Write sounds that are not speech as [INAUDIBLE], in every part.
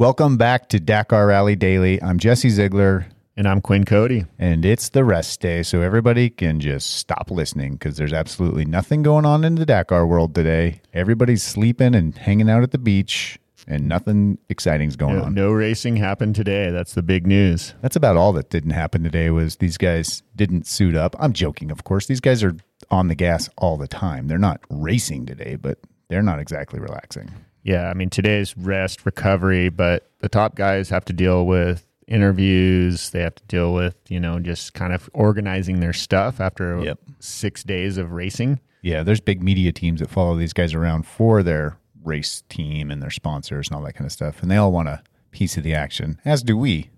Welcome back to Dakar Rally Daily. I'm Jesse Ziegler, And I'm Quinn Cody. and it's the rest day, so everybody can just stop listening because there's absolutely nothing going on in the Dakar world today. Everybody's sleeping and hanging out at the beach, and nothing exciting's going No, on. no racing happened today. That's the big news. That's about all that didn't happen today. Was these guys didn't suit up? I'm joking, of course. These guys are on the gas all the time. They're not racing today, but they're not exactly relaxing. Yeah, I mean, today's rest, recovery, but the top guys have to deal with interviews. They have to deal with, you know, just kind of organizing their stuff after Yep. six days of racing. Yeah, there's big media teams that follow these guys around for their race team and their sponsors and all that kind of stuff, and they all want a piece of the action. As do we.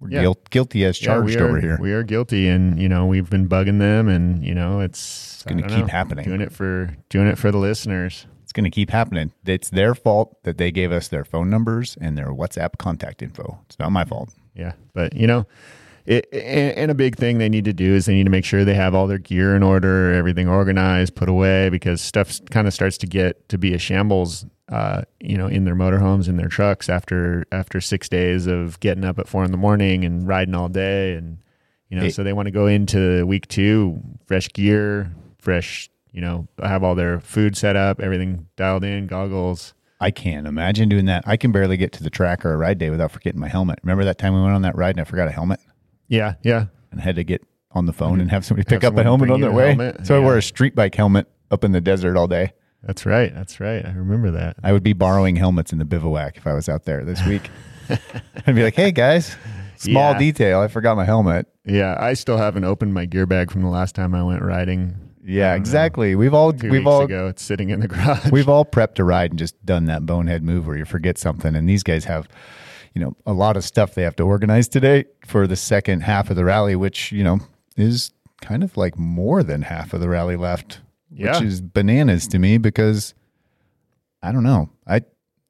We're Yeah. guilt, guilty as charged we are, over here. We are guilty, and you know we've been bugging them, and you know it's, gonna keep know, happening. Doing it for doing it for the listeners. Going to keep happening. It's their fault that they gave us their phone numbers and their WhatsApp contact info. It's not my fault. Yeah, but you know, it, and, and a big thing they need to do is they need to make sure they have all their gear in order, everything organized, put away, because stuff kind of starts to get to be a shambles. Uh, you know, in their motorhomes in their trucks after after six days of getting up at four in the morning and riding all day, and you know, so they want to go into week two fresh gear, fresh. You know, have all their food set up, everything dialed in, goggles. I can't imagine doing that. I can barely get to the track or a ride day without forgetting my helmet. Remember that time we went on that ride and I forgot a helmet Yeah, yeah, and had to get on the phone and mm-hmm. have somebody pick up a helmet on their way. helmet. So I wore Yeah. a street bike helmet up in the desert all day. that's right, that's right. I remember that. I would be borrowing helmets in the bivouac if I was out there this week. [LAUGHS] I'd be like, "Hey guys, small Yeah. detail. I forgot my helmet." Yeah, I still haven't opened my gear bag from the last time I went riding. Yeah, uh, exactly. We've all 2 we've all ago. It's sitting in the garage. we've all prepped to ride and just done that bonehead move where you forget something. And these guys have, you know, a lot of stuff they have to organize today for the second half of the rally, which you know is kind of like more than half of the rally left, Yeah. which is bananas to me because I don't know. I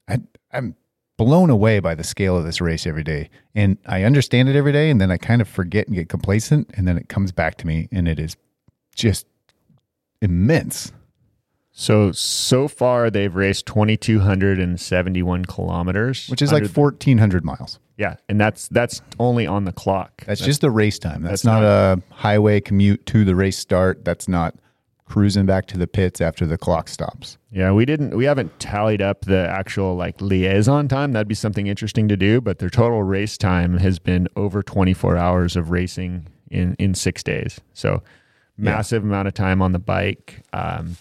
I I'm blown away by the scale of this race every day. And I understand it every day and then I kind of forget and get complacent and then it comes back to me and it is just immense. so so far they've raced twenty two hundred and seventy one kilometers, Which is like 1400 miles. yeah, and that's that's only on the clock. That's, just the race time. That's, that's not, a highway commute to the race start. That's not cruising back to the pits after the clock stops. yeah. We didn't we haven't tallied up the actual like liaison time. That'd be something interesting to do. But their total race time has been over twenty four hours of racing in in six days. So massive amount of time on the bike. Um,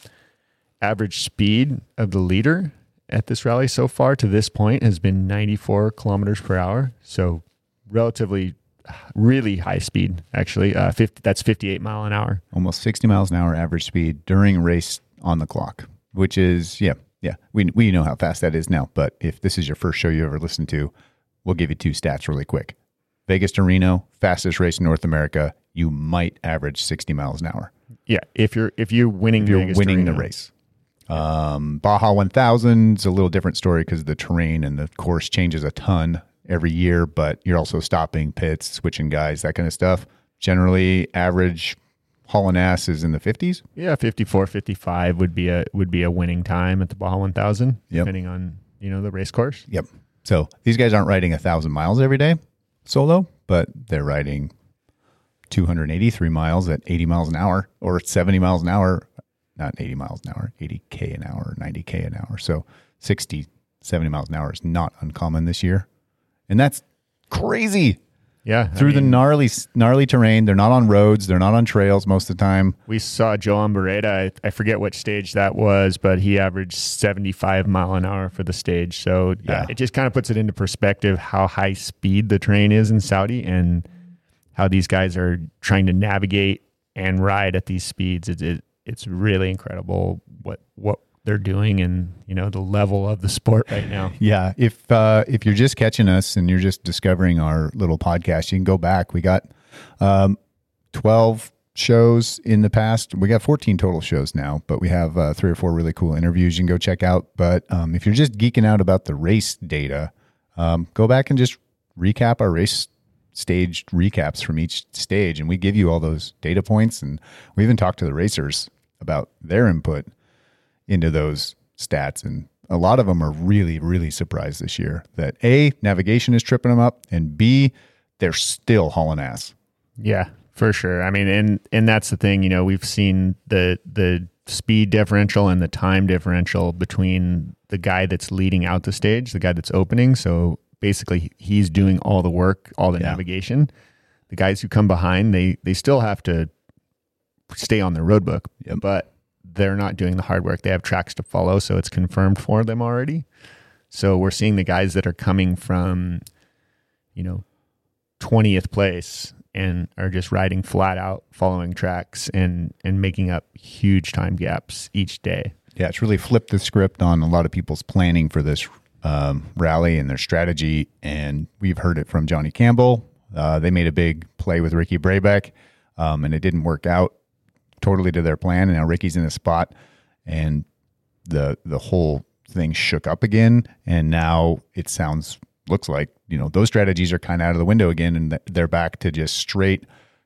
average speed of the leader at this rally so far to this point has been 94 kilometers per hour. So relatively, really high speed. Actually, uh, 50, that's 58 mile an hour. Almost 60 miles an hour average speed during race on the clock, which is, yeah, yeah. We, we know how fast that is now. But if this is your first show you ever listened to, we'll give you two stats really quick. Vegas to Reno, fastest race in North America. You might average 60 miles an hour. Yeah, if you're if you're winning, if you're winning the race. Um, Baja 1000 is a little different story because the terrain and the course changes a ton every year, but you're also stopping pits, switching guys, that kind of stuff. Generally, average hauling ass is in the 50s. Yeah, 54, 55 would be a would be a winning time at the Baja 1000, Yep. depending on you know the race course. Yep. So these guys aren't riding a thousand miles every day solo, but they're riding 283 miles at 80 miles an hour or 70 miles an hour, not 80 miles an hour, 80K an hour, 90K an hour. So 60, 70 miles an hour is not uncommon this year. And that's crazy Yeah, I through the gnarly, gnarly terrain. They're not on roads. They're not on trails most of the time. We saw Joan Barreda. I, I forget which stage that was, but he averaged 75 mile an hour for the stage. So Yeah. uh, it just kind of puts it into perspective how high speed the train is in Saudi and how these guys are trying to navigate and ride at these speeds. It, it, it's really incredible what what they're doing and you know the level of the sport right now. [LAUGHS] Yeah, if uh, if you're just catching us and you're just discovering our little podcast, you can go back. We got um, twelve shows in the past. We got fourteen total shows now, but we have uh, three or four really cool interviews you can go check out. But um, if you're just geeking out about the race data, um, go back and just recap our race stage recaps from each stage, and we give you all those data points, and we even talk to the racers about their input into those stats and a lot of them are really, really surprised this year that A, navigation is tripping them up, and B, they're still hauling ass. Yeah, for sure. I mean, and and that's the thing. You know, we've seen the the speed differential and the time differential between the guy that's leading out the stage, the guy that's opening. So basically, he's doing all the work, all the Yeah. navigation. The guys who come behind, they they still have to stay on their road book, Yep. but they're not doing the hard work. They have tracks to follow, so it's confirmed for them already. So we're seeing the guys that are coming from, you know, 20th place and are just riding flat out, following tracks and and making up huge time gaps each day. Yeah, it's really flipped the script on a lot of people's planning for this um, rally and their strategy. And we've heard it from Johnny Campbell. Uh, they made a big play with Ricky Brabec, um, and it didn't work out totally to their plan. And now Ricky's in a spot, and the the whole thing shook up again. And now it sounds looks like you know those strategies are kind of out of the window again, and th- they're back to just straight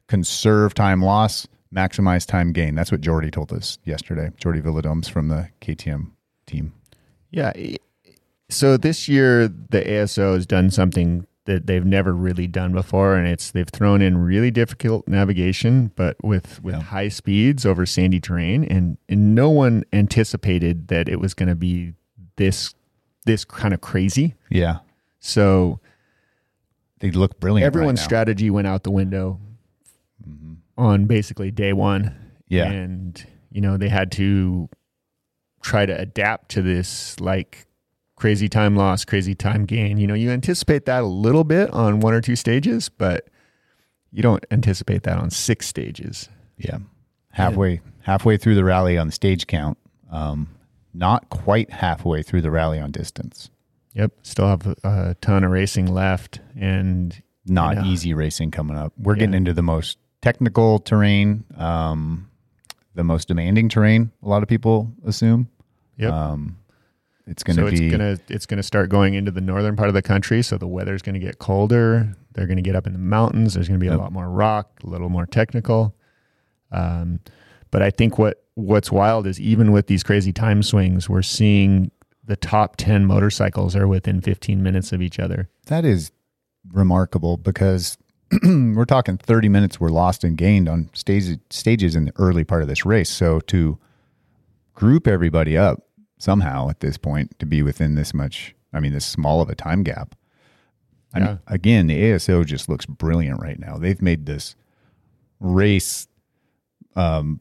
conserve time loss, maximize time gain. That's what Jordi told us yesterday. Jordi Viladoms from the KTM team. Yeah. So this year the ASO has done something that they've never really done before, and it's they've thrown in really difficult navigation, but with with Yeah. high speeds over sandy terrain, and and no one anticipated that it was going to be this this kind of crazy. Yeah, So they look brilliant. everyone's right strategy went out the window mm-hmm. on basically day one. Yeah. And, you know, they had to try to adapt to this like crazy time loss, crazy time gain. You know, you anticipate that a little bit on one or two stages, but you don't anticipate that on six stages. Yeah, halfway halfway through the rally on the stage count. Um, not quite halfway through the rally on distance. Yep. Still have a, ton of racing left. And Not know. easy racing coming up. We're getting into the most technical terrain, um, the most demanding terrain. A lot of people assume. yep. Um, it's going so to be it's gonna it's gonna start going into the northern part of the country. So the weather's gonna get colder. They're gonna get up in the mountains. There's gonna be a lot more rock, a little more technical. Um, but I think what what's wild is even with these crazy time swings, we're seeing the top ten motorcycles are within 15 minutes of each other. that is remarkable because [CLEARS THROAT] we're talking 30 minutes were lost and gained on stage, stages in the early part of this race. So to group everybody up somehow at this point to be within this much, I mean, this small of a time gap. I Yeah. mean, again, the ASO just looks brilliant right now. They've made this race um,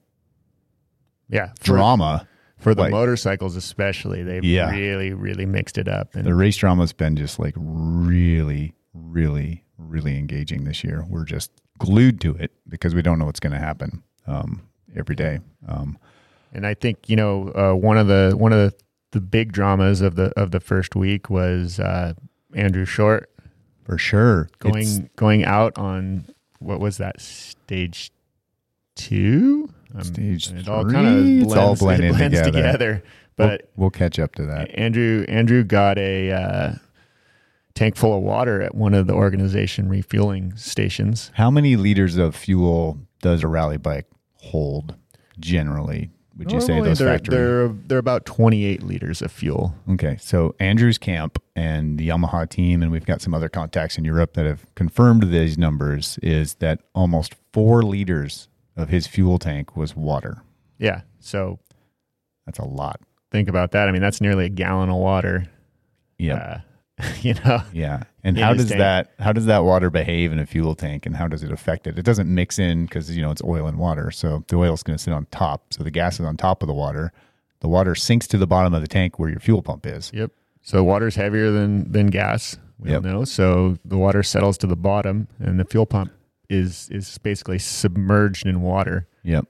Yeah, for, drama. for the like- motorcycles especially, they've Yeah. really really mixed it up. And The race drama's been just like really, really, really engaging this year. We're just glued to it because we don't know what's going to happen um, every day. Um, And I think you know uh, one of the one of the, the big dramas of the of the first week was uh, Andrew Short for sure. going It's- going out on what was that stage two? Um, Stage it all three? kind of It's blends, all it blending blends together. together. we'll, But we'll catch up to that. Andrew Andrew got a uh, tank full of water at one of the organization refueling stations. How many liters of fuel does a rally bike hold generally? Would you say Normally those they're, factory? They're they're about twenty eight liters of fuel. Okay, so Andrew's camp and the Yamaha team, and we've got some other contacts in Europe that have confirmed these numbers. Is that almost four liters of his fuel tank was water? Yeah. So That's a lot. think about that. I mean, that's nearly a gallon of water. Yeah, Uh, [LAUGHS] you know, yeah. And in how does tank. that how does that water behave in a fuel tank, and how does it affect it? It doesn't mix in because you know it's oil and water, so the oil is going to sit on top. So the gas is on top of the water. The water sinks to the bottom of the tank where your fuel pump is. Yep. So water's heavier than than gas. We Yep. all know. So the water settles to the bottom, and the fuel pump is is basically submerged in water. Yep,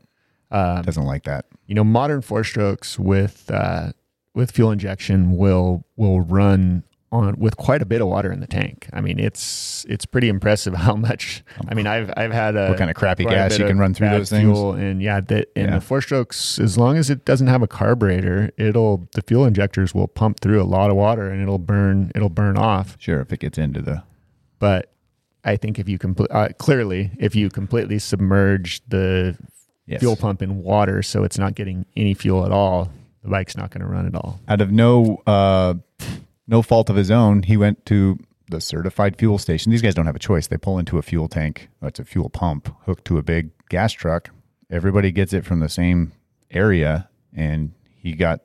Um, doesn't like that. you know, modern four strokes with uh, with fuel injection will will run on with quite a bit of water in the tank. I mean, it's it's pretty impressive [LAUGHS] how much. I mean, I've I've had a What kind of crappy gas you can run through those things? fuel, and yeah, that and Yeah. the four strokes, as long as it doesn't have a carburetor, it'll the fuel injectors will pump through a lot of water and it'll burn it'll burn off. Sure, if it gets into the But I think if you complete uh, clearly if you completely submerge the yes. fuel pump in water so it's not getting any fuel at all the bike's not going to run at all. Out of no uh, no fault of his own, he went to the certified fuel station. These guys don't have a choice. They pull into a fuel tank. It's a fuel pump hooked to a big gas truck. Everybody gets it from the same area, and he got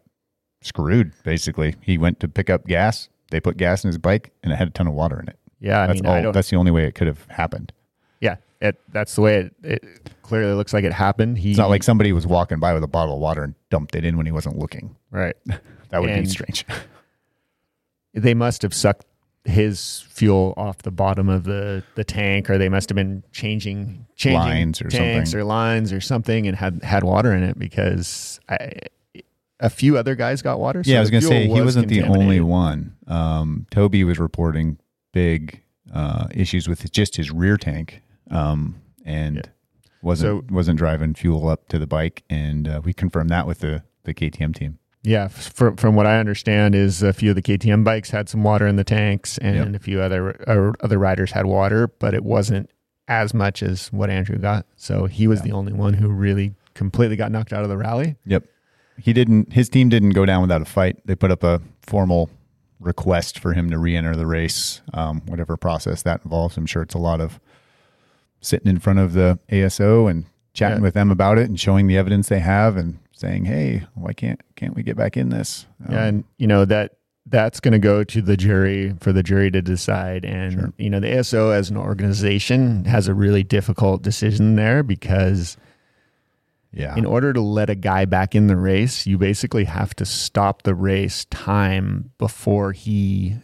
screwed. Basically, he went to pick up gas. They put gas in his bike, and it had a ton of water in it. Yeah, I that's mean, all. That's the only way it could have happened. yeah, it, that's the way it, it clearly looks like it happened. He It's not like somebody was walking by with a bottle of water and dumped it in when he wasn't looking. right. [LAUGHS] That would be strange. [LAUGHS] They must have sucked his fuel off the bottom of the, the tank, or they must have been changing changing Lines or tanks something. or lines or something, and had had water in it because I, a few other guys got water. so yeah, I was going to say he was wasn't the only one. Um, Toby was reporting big uh, issues with just his rear tank, um, and Yeah. wasn't wasn't driving fuel up to the bike. And uh, we confirmed that with the the KTM team. Yeah, from from what I understand, is a few of the KTM bikes had some water in the tanks, and Yep. a few other uh, other riders had water, but it wasn't as much as what Andrew got. So he was the only one who really completely got knocked out of the rally. Yep, he didn't. His team didn't go down without a fight. They put up a formal request for him to re-enter the race, um, whatever process that involves. I'm sure it's a lot of sitting in front of the ASO and chatting Yeah. with them about it and showing the evidence they have and saying, "Hey, why can't can't we get back in this?" Um, Yeah, and you know that that's going to go to the jury for the jury to decide. And Sure. you know the ASO as an organization has a really difficult decision there because yeah, in order to let a guy back in the race, you basically have to stop the race time before he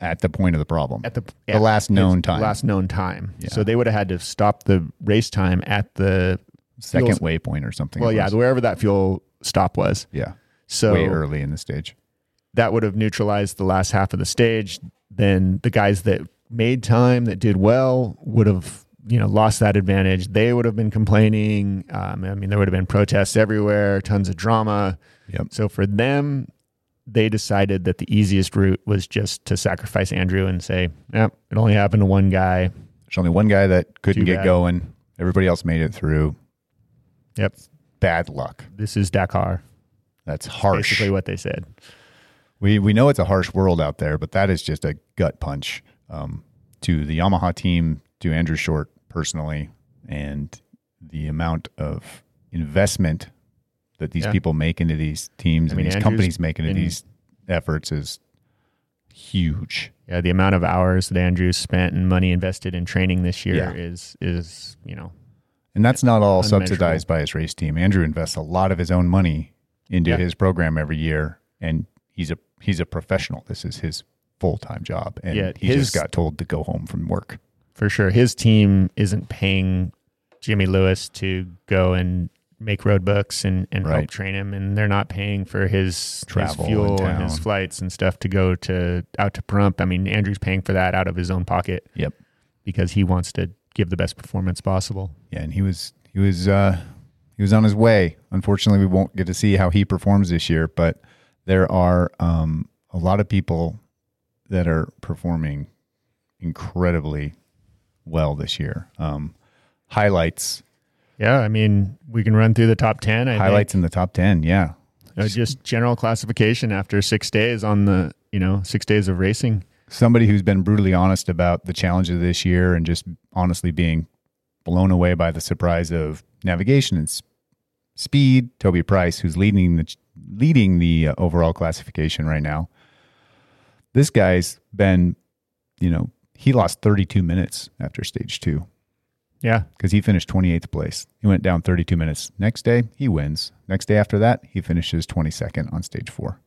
at the point of the problem. at the The last known time. Last known time. Yeah. So they would have had to stop the race time at the Second fuels- waypoint or something. well, yeah, wherever that fuel stop was. yeah, So way early in the stage. that would have neutralized the last half of the stage. Then the guys that made time that did well would have you know lost that advantage. They would have been complaining. Um, I mean, there would have been protests everywhere, tons of drama. Yep. So for them, they decided that the easiest route was just to sacrifice Andrew and say, "Yep, it only happened to one guy." There's only one guy that couldn't Too get bad. going. Everybody else made it through. Yep, Bad luck. this is Dakar. That's harsh. Basically, what they said. We we know it's a harsh world out there, but that is just a gut punch um, to the Yamaha team, to Andrew Short personally, and the amount of investment that these Yeah. people make into these teams I mean, and these Andrew's companies make into been- these efforts is huge. Yeah, the amount of hours that Andrew spent and money invested in training this year Yeah. is is you know And that's not all subsidized by his race team. Andrew invests a lot of his own money into Yeah. his program every year, and he's a he's a professional. This is his full time job, and Yeah, he his- just got told to go home from work. for sure. His team isn't paying Jimmy Lewis to go and make road books and, and help train him, and they're not paying for his, Travel his fuel and his flights and stuff to go to out to Pahrump. I mean, Andrew's paying for that out of his own pocket Yep. because he wants to give the best performance possible. Yeah, and he was he was uh, he was on his way. Unfortunately, we won't get to see how he performs this year, but there are um, a lot of people that are performing incredibly well this year. Um, highlights Yeah, I mean, we can run through the top ten. I highlights think. in the top ten. Yeah, Uh, just general classification after six days on the you know six days of racing. Somebody who's been brutally honest about the challenges of this year and just honestly being blown away by the surprise of navigation and speed. Toby Price, who's leading the leading the uh, overall classification right now. This guy's been, you know, he lost 32 minutes after stage two Yeah, because he finished 28th place. He went down 32 minutes. Next day, he wins. Next day after that, he finishes 22nd on stage four.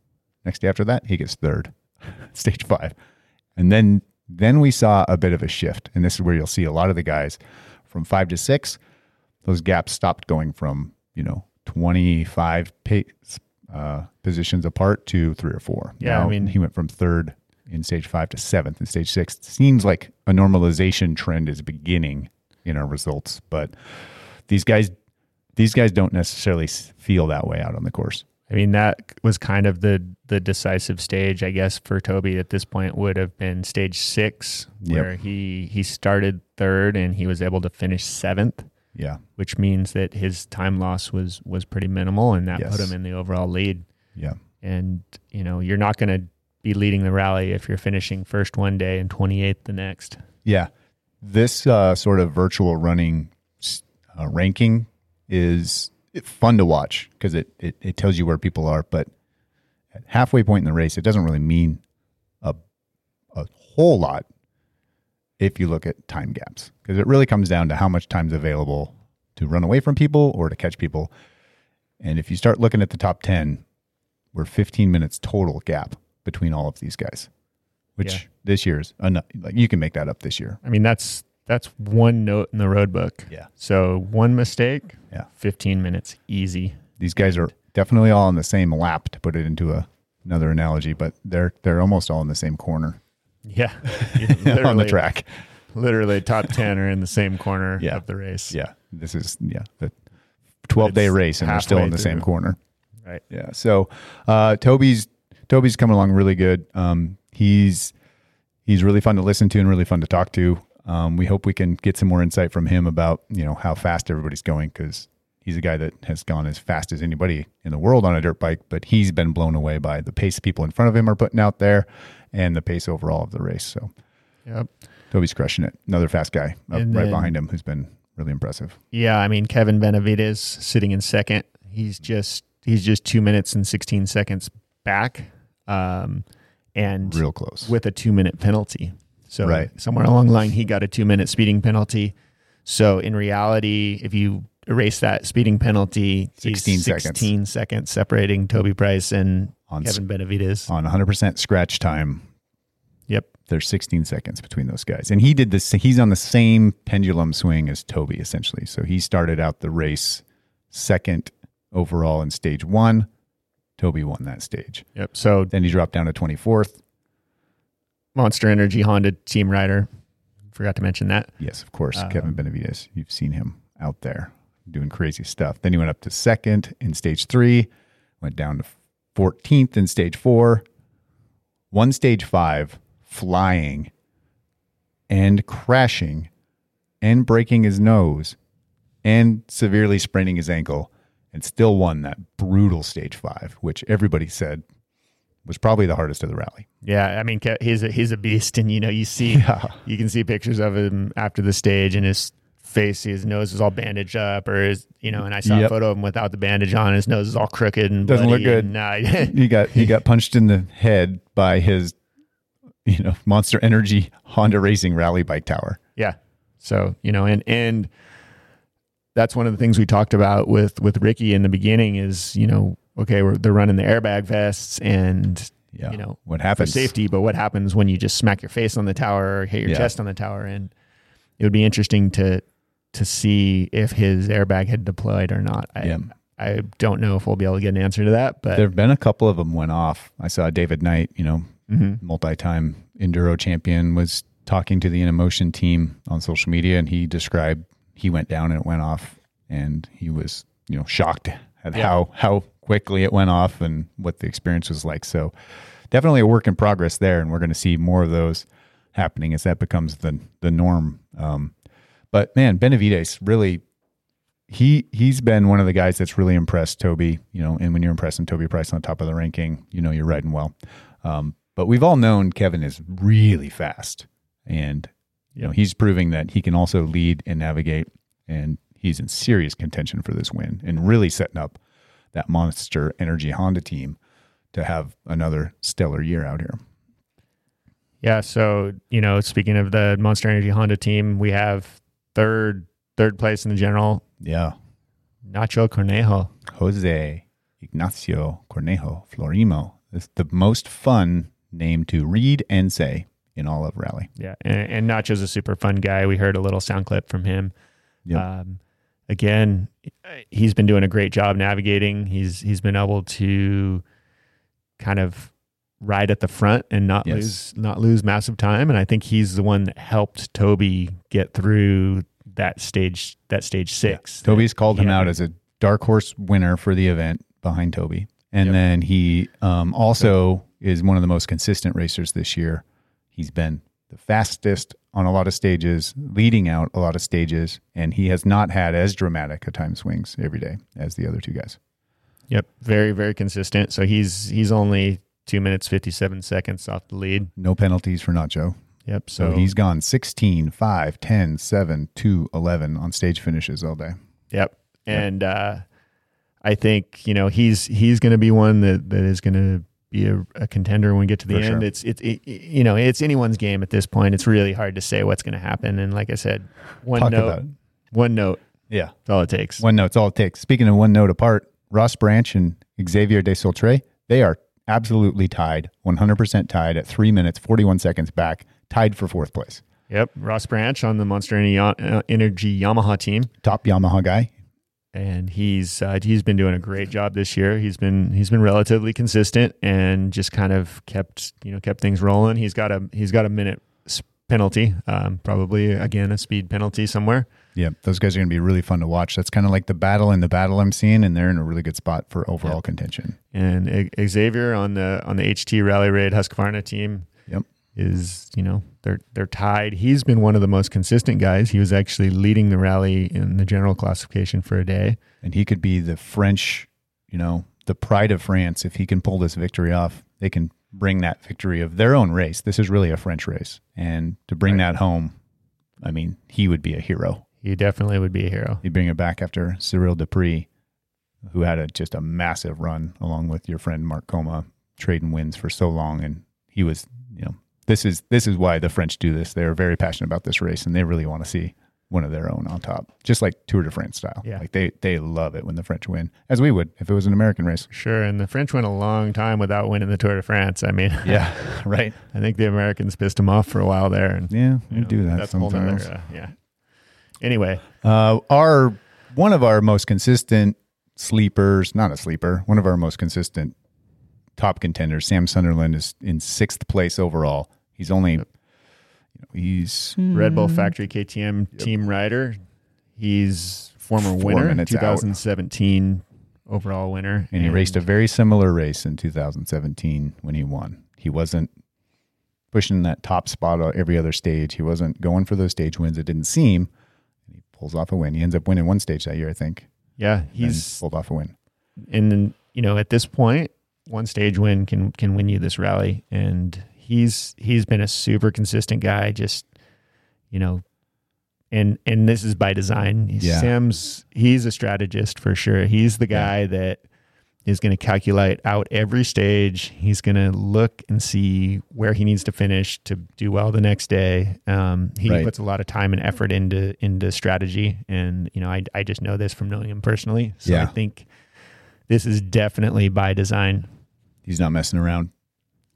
Next day after that, he gets third, [LAUGHS] stage five. And then then we saw a bit of a shift. And this is where you'll see a lot of the guys from five to six, those gaps stopped going from, you know, 25 pace, uh, positions apart to three or four. Yeah, I mean- he went from third in stage five to seventh in stage six. Seems like a normalization trend is beginning in our results, but these guys, these guys don't necessarily feel that way out on the course. I mean, that was kind of the the decisive stage, I guess, for Toby at this point would have been stage six, Yep. where he he started third and he was able to finish seventh. Yeah. which means that his time loss was was pretty minimal, and that Yes. put him in the overall lead. Yeah. And you know, you're not going to be leading the rally if you're finishing first one day and 28th the next. Yeah. This uh, sort of virtual running uh, ranking is fun to watch because it, it, it tells you where people are. But at halfway point in the race, it doesn't really mean a, a whole lot if you look at time gaps because it really comes down to how much time's available to run away from people or to catch people. And if you start looking at the top 10, we're 15 minutes total gap between all of these guys, which Yeah. this year's uh, enough. Like you can make that up this year. I mean, that's that's one note in the road book. Yeah. So one mistake, Yeah. 15 minutes, easy. These guys are definitely all on the same lap to put it into a, another analogy, but they're they're almost all in the same corner Yeah, [LAUGHS] on the track. Literally, top 10 are in the same corner Yeah. of the race. Yeah. This is yeah, the 12 day race and they're still in the same corner. Right. Yeah. So uh, Toby's Toby's coming along really good. Um, he's he's really fun to listen to and really fun to talk to. Um, we hope we can get some more insight from him about you know how fast everybody's going because he's a guy that has gone as fast as anybody in the world on a dirt bike. But he's been blown away by the pace people in front of him are putting out there and the pace overall of the race. So Yep. Toby's crushing it. Another fast guy up And right behind him who's been really impressive. Yeah, I mean Kevin Benavides sitting in second. He's just he's just two minutes and sixteen seconds back, um, and Real close. with a two minute penalty. So Right. somewhere along the line, he got a two minute speeding penalty. So in reality, if you erase that speeding penalty, he's 16 seconds. 16 seconds separating Toby Price and On Kevin Benavides. on 100% scratch time Yep. there's 16 seconds between those guys. And he did this, he's on the same pendulum swing as Toby, essentially. So he started out the race second overall in stage one. Toby won that stage. Yep. So Then he dropped down to 24th. Monster Energy Honda team rider. Forgot to mention that. Yes, of course, Um, Kevin Benavides. You've seen him out there doing crazy stuff. Then he went up to second in stage three, went down to 14th in stage four, one stage five, flying and crashing and breaking his nose and severely spraining his ankle and still won that brutal stage five, which everybody said was probably the hardest of the rally. Yeah, I mean he's a, he's a beast, and you know you see [LAUGHS] Yeah. you can see pictures of him after the stage, and his face, his nose is all bandaged up, or his you know, and I saw a photo of him without the bandage on. His nose is all crooked and Doesn't look good. And, uh, [LAUGHS] [LAUGHS] he got he got punched in the head by his you know monster energy honda racing rally bike tower Yeah. So, you know, and and that's one of the things we talked about with with Ricky in the beginning is, you know, okay, we're, they're running the airbag vests and yeah you know, what for happens safety, but what happens when you just smack your face on the tower or hit your Yeah. chest on the tower and it would be interesting to to see if his airbag had deployed or not. I Yeah. I don't know if we'll be able to get an answer to that, but there have been a couple of them went off i saw david knight you know Mhm. multi-time enduro champion was talking to the In&motion team on social media and he described he went down and it went off and he was you know shocked at Yeah. how how quickly it went off and what the experience was like so definitely a work in progress there and we're going to see more of those happening as that becomes the the norm um, but man benavides really he he's been one of the guys that's really impressed Toby, you know, and when you're impressing Toby Price on top of the ranking, you know you're riding well. Um, but we've all known Kevin is really fast, and you know he's proving that he can also lead and navigate, and he's in serious contention for this win, and really setting up that Monster Energy Honda team to have another stellar year out here. Yeah, so you know, speaking of the Monster Energy Honda team, we have third third place in the general, Yeah, Nacho Cornejo. Jose Ignacio Cornejo Florimo. It's the most fun name to read and say in all of rally. Yeah, and, and Nacho's a super fun guy. We heard a little sound clip from him. Yep. Um, again, he's been doing a great job navigating. He's he's been able to kind of ride at the front and not Yes. lose not lose massive time. And I think he's the one that helped Toby get through that stage that stage six. Toby's called him Yeah. out as a dark horse winner for the event behind Toby. And Yep. then he um, also is one of the most consistent racers this year. He's been the fastest on a lot of stages, leading out a lot of stages, and he has not had as dramatic a time swings every day as the other two guys. Yep, very very consistent. So he's he's only two minutes fifty seven seconds off the lead. No penalties for Nacho. Yep. So, So, he's gone 16, 5, 10, 7, 2, 11 on stage finishes all day. Yep. And uh, I think you know he's he's going to be one that that is going to be a, a contender when we get to the For end. sure. It's it's it, you know it's anyone's game at this point. It's really hard to say what's going to happen. And like I said, one Talk note, one note, Yeah. that's all it takes. One note's all it takes. Speaking of one note apart, Ross Branch and Xavier de Soultrait, they are absolutely tied, 100% tied at three minutes, 41 seconds back, tied for fourth place. Yep. Ross Branch on the Monster Energy Yamaha team. Top Yamaha guy. And he's uh, he's been doing a great job this year. He's been he's been relatively consistent and just kind of kept you know kept things rolling. He's got a he's got a minute penalty, um, probably again a speed penalty somewhere. Yeah, those guys are going to be really fun to watch. That's kind of like the battle in the battle I'm seeing, and they're in a really good spot for overall contention. And Xavier on the on the HT Rally Raid Husqvarna team Yep. Is you know they're they're tied. He's been one of the most consistent guys. He was actually leading the rally in the general classification for a day. And he could be the French, you know, the pride of France. If he can pull this victory off, they can bring that victory of their own race. This is really a French race. And to bring that home, I mean, he would be a hero. He definitely would be a hero. He'd bring it back after Cyril Despres, who had a, just a massive run along with your friend Marc Coma, trading wins for so long, and he was, you know, this is this is why the French do this. They're very passionate about this race, and they really want to see one of their own on top, just like Tour de France style. Yeah. like they they love it when the French win, as we would if it was an American race. Sure, and the French went a long time without winning the Tour de France. I mean, Yeah, [LAUGHS] right. [LAUGHS] I think the Americans pissed them off for a while there, and Yeah, you know, do that That's sometimes. uh, yeah. Anyway, Uh, our one of our most consistent sleepers, not a sleeper, one of our most consistent top contenders, Sam Sunderland, is in sixth place overall. He's only, you know, he's hmm. Red Bull Factory KTM team rider. He's former Four winner, minutes out. 2017 overall winner, and he raced a very similar race in 2017 when he won. He wasn't pushing that top spot on every other stage. He wasn't going for those stage wins. It didn't seem. And he pulls off a win. He ends up winning one stage that year, I think. Yeah, He's he's pulled off a win. and then, you know at this point, one stage win can can win you this rally, and he's he's been a super consistent guy. Just you know, and and this is by design. Yeah. Sam's he's a strategist for sure. He's the guy that is going to calculate out every stage. He's going to look and see where he needs to finish to do well the next day. Um, he Right. puts a lot of time and effort into into strategy, and you know, I I just know this from knowing him personally. So I think this is definitely by design. He's not messing around.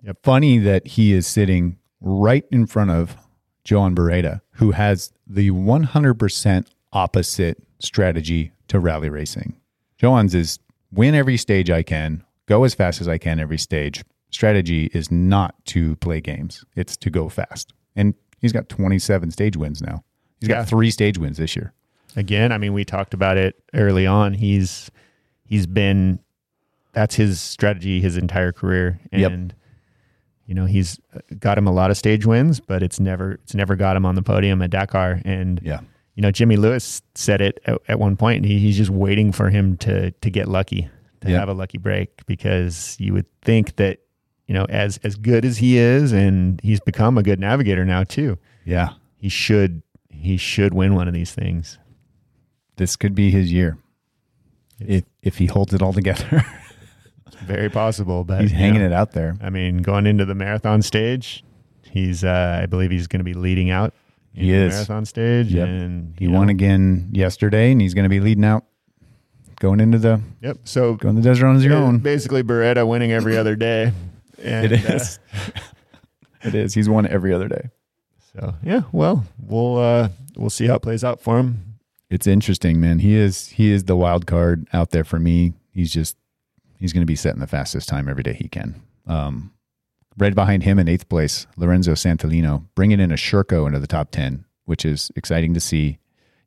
Yep. Funny that he is sitting right in front of Joan Barreda, who has the 100% opposite strategy to rally racing. Joan's is win every stage I can, go as fast as I can every stage. Strategy is not to play games, it's to go fast. And he's got 27 stage wins now. He's Yeah. got three stage wins this year. Again, I mean, we talked about it early on. He's he's been that's his strategy his entire career, and Yep. You know he's uh, got him a lot of stage wins, but it's never it's never got him on the podium at Dakar. And Yeah. you know, Jimmy Lewis said it at, at one point. He, he's just waiting for him to to get lucky, to Yeah. have a lucky break, because you would think that you know, as as good as he is, and he's become a good navigator now too. Yeah. He should he should win one of these things. This could be his year. If if he holds it all together. [LAUGHS] Very possible, but he's hanging know, it out there. I mean, going into the marathon stage, he's uh, I believe he's going to be leading out. in He the is. marathon stage, Yep. and He you won again yesterday, and he's going to be leading out, going into the Yep. So going the desert on his uh, own. basically, Barreda winning every other day. [LAUGHS] And, It uh, is. [LAUGHS] it is. He's won every other day. so yeah, well, we'll uh, we'll see how it plays out for him. It's interesting, man. He is he is the wild card out there for me. He's just he's going to be setting the fastest time every day he can. Um, right behind him in eighth place, Lorenzo Santolino, bringing in a Sherco into the top ten, which is exciting to see.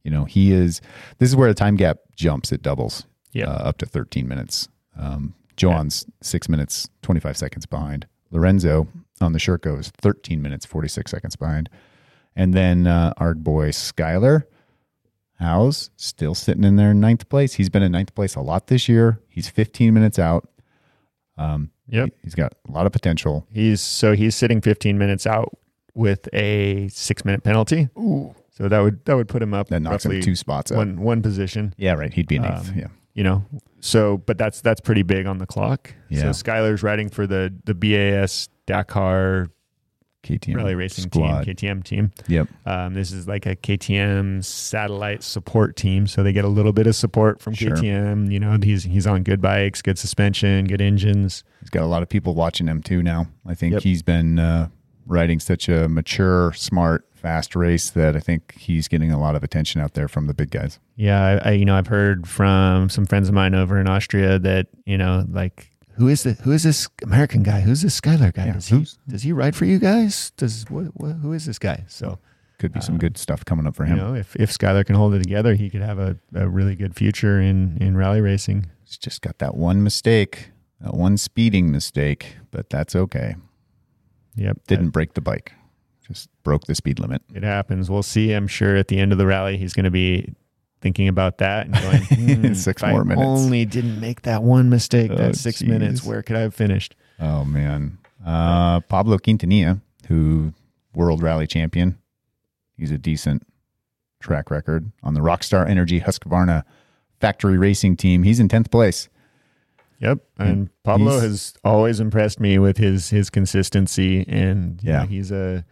You know, he is. This is where the time gap jumps. It doubles. Yeah. uh, up to 13 minutes. Um, Joan's six minutes, 25 seconds behind. Lorenzo on the Sherco is 13 minutes 46 seconds behind, and then uh, our boy Skyler Howes still sitting in there in ninth place. He's been in ninth place a lot this year. He's 15 minutes out. Um, Yep. he's got a lot of potential. He's so he's sitting 15 minutes out with a six minute penalty. Ooh, So that would that would put him up that knocks him two spots up. one one position. Yeah, right. He'd be in eighth. Um, yeah. You know, so but that's that's pretty big on the clock. Yeah. So Skyler's riding for the the BAS Dakar KTM Rally Racing squad. team, KTM team. Yep. Um, this is like a KTM satellite support team, so they get a little bit of support from Sure. KTM. You know, he's he's on good bikes, good suspension, good engines. He's got a lot of people watching him too now. I think Yep. he's been uh, riding such a mature, smart, fast race that I think he's getting a lot of attention out there from the big guys. Yeah, I, I you know I've heard from some friends of mine over in Austria that you know like who is the who is this American guy? Who's this Skyler guy? Yeah, does he does he ride for you guys? Does what, what who is this guy? So Could be some Uh, good stuff coming up for you him. know if if Skyler can hold it together, he could have a, a really good future in in rally racing. He's just got that one mistake, that one speeding mistake, but that's okay. Yep, Didn't break the bike, just broke the speed limit. it happens. We'll see. I'm sure at the end of the rally, he's going to be thinking about that and going, [LAUGHS] "Hmm, Six if more I minutes." Only didn't make that one mistake. Oh, that six minutes. Where could I have finished? Oh man, uh, Pablo Quintanilla, who world rally champion, he's a decent track record on the Rockstar Energy Husqvarna factory racing team. He's in tenth place. Yep, And and Pablo has always impressed me with his his consistency, and Yeah. know, he's a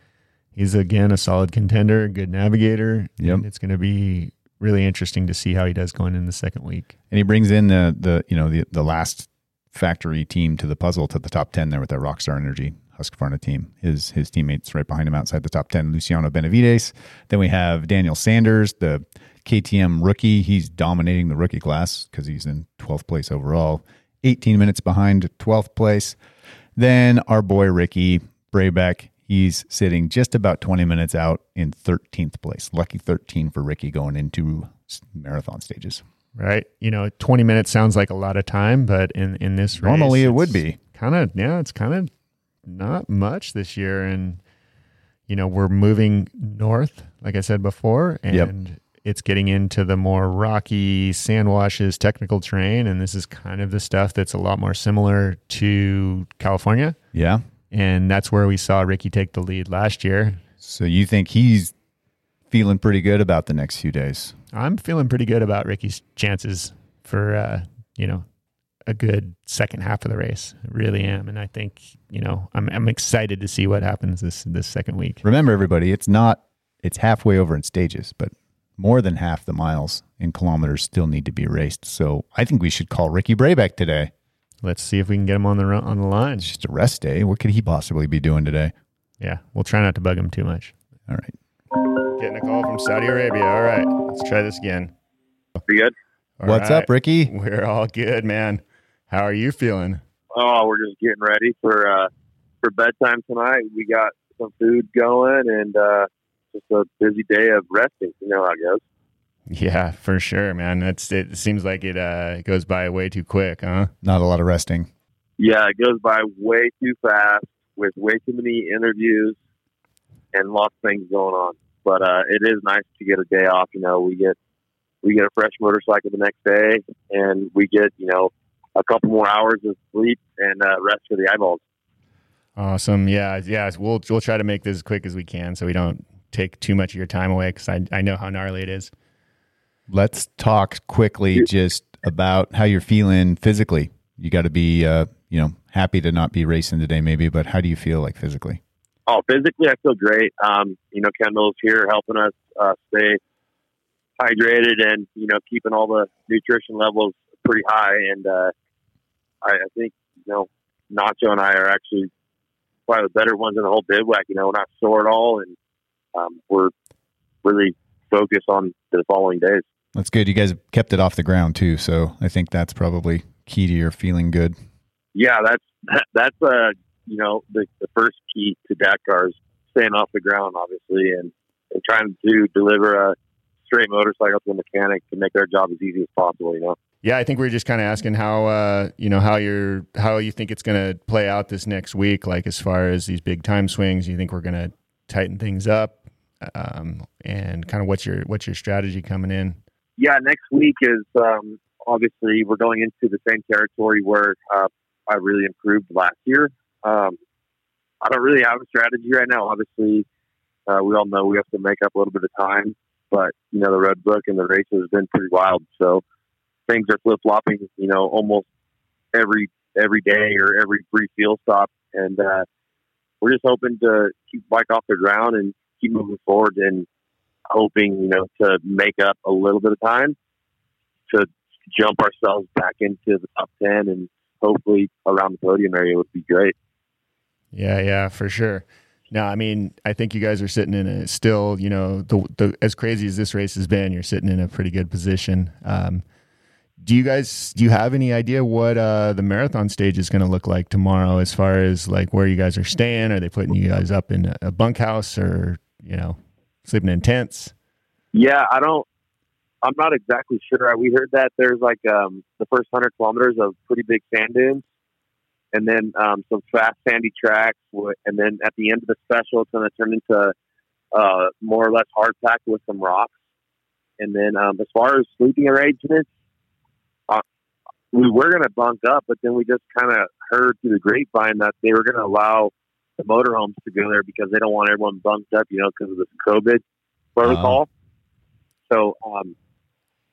he's again a solid contender, good navigator. Yep. and it's going to be really interesting to see how he does going in the second week. and he brings in the the you know the the last factory team to the puzzle to the top ten there with that Rockstar Energy Husqvarna team. His his teammates right behind him outside the top ten. Luciano Benavides. Then we have Daniel Sanders, the KTM rookie. He's dominating the rookie class because he's in twelfth place overall. 18 minutes behind 12th place. Then our boy Ricky Brabec. He's sitting just about 20 minutes out in 13th place. Lucky 13 for Ricky going into marathon stages. Right, you know, twenty minutes sounds like a lot of time, but in in this race, Normally it would be. kind of yeah, it's kind of not much this year, and you know we're moving north, like I said before, and Yep. it's getting into the more rocky sand washes technical terrain, and this is kind of the stuff that's a lot more similar to California, Yeah. And that's where we saw Ricky take the lead last year. So you think he's feeling pretty good about the next few days? I'm feeling pretty good about Ricky's chances for uh, you know a good second half of the race. I really am, and I think you know I'm I'm excited to see what happens this this second week. Remember, everybody, it's not, it's halfway over in stages, but more than half the miles in kilometers still need to be raced. So I think we should call Ricky Brabec today. Let's see if we can get him on the ru- on the line. It's just a rest day. What could he possibly be doing today? Yeah, we'll try not to bug him too much. All right. Getting a call from Saudi Arabia. All right, let's try this again. Be good. All What's right. up, Ricky? We're all good, man. How are you feeling? Oh, we're just getting ready for uh for bedtime tonight. We got some food going and uh just a busy day of resting. You know how it goes. Yeah, for sure, man. It's it seems like it uh goes by way too quick, huh? Not a lot of resting. Yeah, it goes by way too fast with way too many interviews and lots of things going on. But uh it is nice to get a day off, you know, we get we get a fresh motorcycle the next day and we get, you know, a couple more hours of sleep and uh, rest for the eyeballs. Awesome. Yeah, yeah. We'll we'll try to make this as quick as we can, so we don't take too much of your time away. Because I I know how gnarly it is. Let's talk quickly just about how you're feeling physically. You got to be, uh, you know, happy to not be racing today, maybe, but how do you feel like physically? Oh, physically, I feel great. Um, you know, Kendall's here helping us uh, stay hydrated and you know keeping all the nutrition levels pretty high. And uh, I, I think you know Nacho and I are actually probably the better ones in the whole bivouac. You know, we're not sore at all, and um, we're really focused on the following days. That's good. You guys kept it off the ground too, so I think that's probably key to your feeling good. Yeah, that's that, that's uh you know the, the first key to Dakar is staying off the ground, obviously, and, and trying to deliver a straight motorcycle to a mechanic to make their job as easy as possible. You know. Yeah, I think we are just kind of asking how uh, you know how you're how you think it's going to play out this next week. Like as far as these big time swings, you think we're going to tighten things up, um, and kind of what's your what's your strategy coming in? Yeah, next week is um, obviously we're going into the same territory where uh, I really improved last year. Um, I don't really have a strategy right now. Obviously, uh, we all know we have to make up a little bit of time, but you know the road book and the races has been pretty wild. So things are flip flopping, you know, almost every every day or every brief field stop, and uh, we're just hoping to keep bike off the ground and keep moving forward and hoping, you know, to make up a little bit of time to jump ourselves back into the top ten and hopefully around the podium area would be great. Yeah, yeah, for sure. No, I mean, I think you guys are sitting in a still, you know, the, the as crazy as this race has been, you're sitting in a pretty good position. Um, do you guys do you have any idea what uh, the marathon stage is going to look like tomorrow as far as like where you guys are staying are they putting you guys up in a bunkhouse or you know sleeping in tents. Yeah i don't i'm not exactly sure. We heard that there's like um, the first 100 kilometers of pretty big sand dunes and then um, some fast sandy tracks and then at the end of the special it's going to turn into uh, more or less hard pack with some rocks. And then um, as far as sleeping arrangements we were going to bunk up, but then we just kind of heard through the grapevine that they were going to allow the motorhomes to go there because they don't want everyone bunked up, you know, because of this COVID protocol. Uh-huh. So um,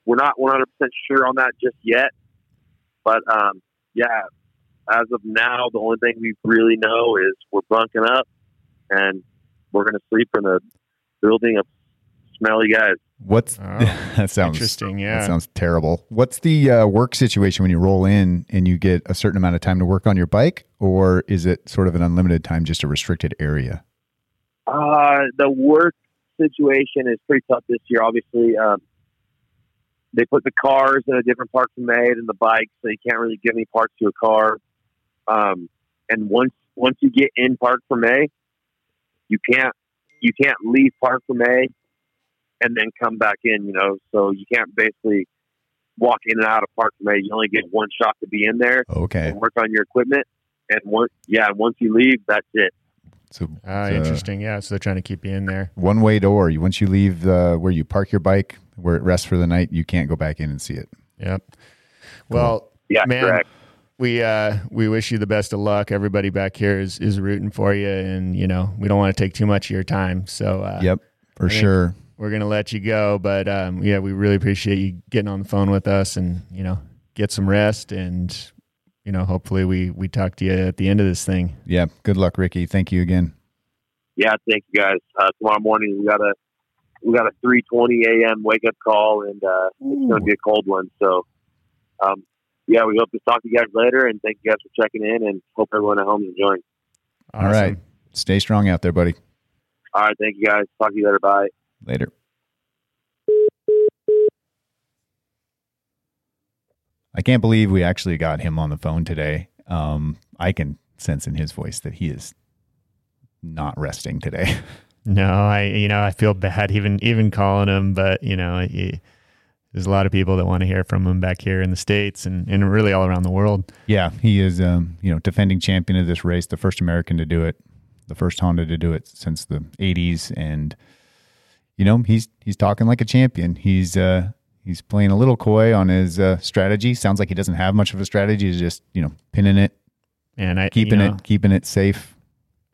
we're not 100% sure on that just yet. But um, yeah, as of now, the only thing we really know is we're bunking up and we're going to sleep in a building of smelly guys. What's oh, [LAUGHS] that sounds interesting? Yeah, that sounds terrible. What's the uh, work situation when you roll in and you get a certain amount of time to work on your bike, or is it sort of an unlimited time, just a restricted area? Uh, the work situation is pretty tough this year. Obviously, um, they put the cars in a different parts of made and the bikes, so you can't really give any parts to a car. Um, and once once you get in Parc Fermé, you can't you can't leave Parc Fermé and then come back in, you know. So you can't basically walk in and out of Parc Fermé. You only get one shot to be in there. Okay. work on your equipment. And once, yeah, once you leave, that's it. So, uh, interesting. Yeah. So they're trying to keep you in there. One way door. Once you leave uh, where you park your bike, where it rests for the night, you can't go back in and see it. Yep. Well, yeah, man, correct. we uh, we wish you the best of luck. Everybody back here is is rooting for you, and you know we don't want to take too much of your time. So uh, yep, for sure we're gonna let you go. But um, yeah, we really appreciate you getting on the phone with us, and you know, get some rest, and you know, hopefully we we talk to you at the end of this thing. Yeah. Good luck, Ricky. Thank you again. Yeah, thank you guys. Uh, tomorrow morning we got a we got a three twenty a.m. wake up call, and uh, it's going to be a cold one. So, um, yeah, we hope to talk to you guys later, and thank you guys for checking in, and hope everyone at home is enjoying. Awesome. All right, stay strong out there, buddy. All right, thank you guys. Talk to you later. Bye. Later. I can't believe we actually got him on the phone today. Um, I can sense in his voice that he is not resting today. [LAUGHS] No, I you know I feel bad even even calling him, but you know he, there's a lot of people that want to hear from him back here in the states and, and really all around the world. Yeah, he is um, you know defending champion of this race, the first American to do it, the first Honda to do it since the 80s, and you know, he's he's talking like a champion. He's uh, he's playing a little coy on his uh, strategy. Sounds like he doesn't have much of a strategy. He's just you know pinning it and I, keeping you know, it keeping it safe.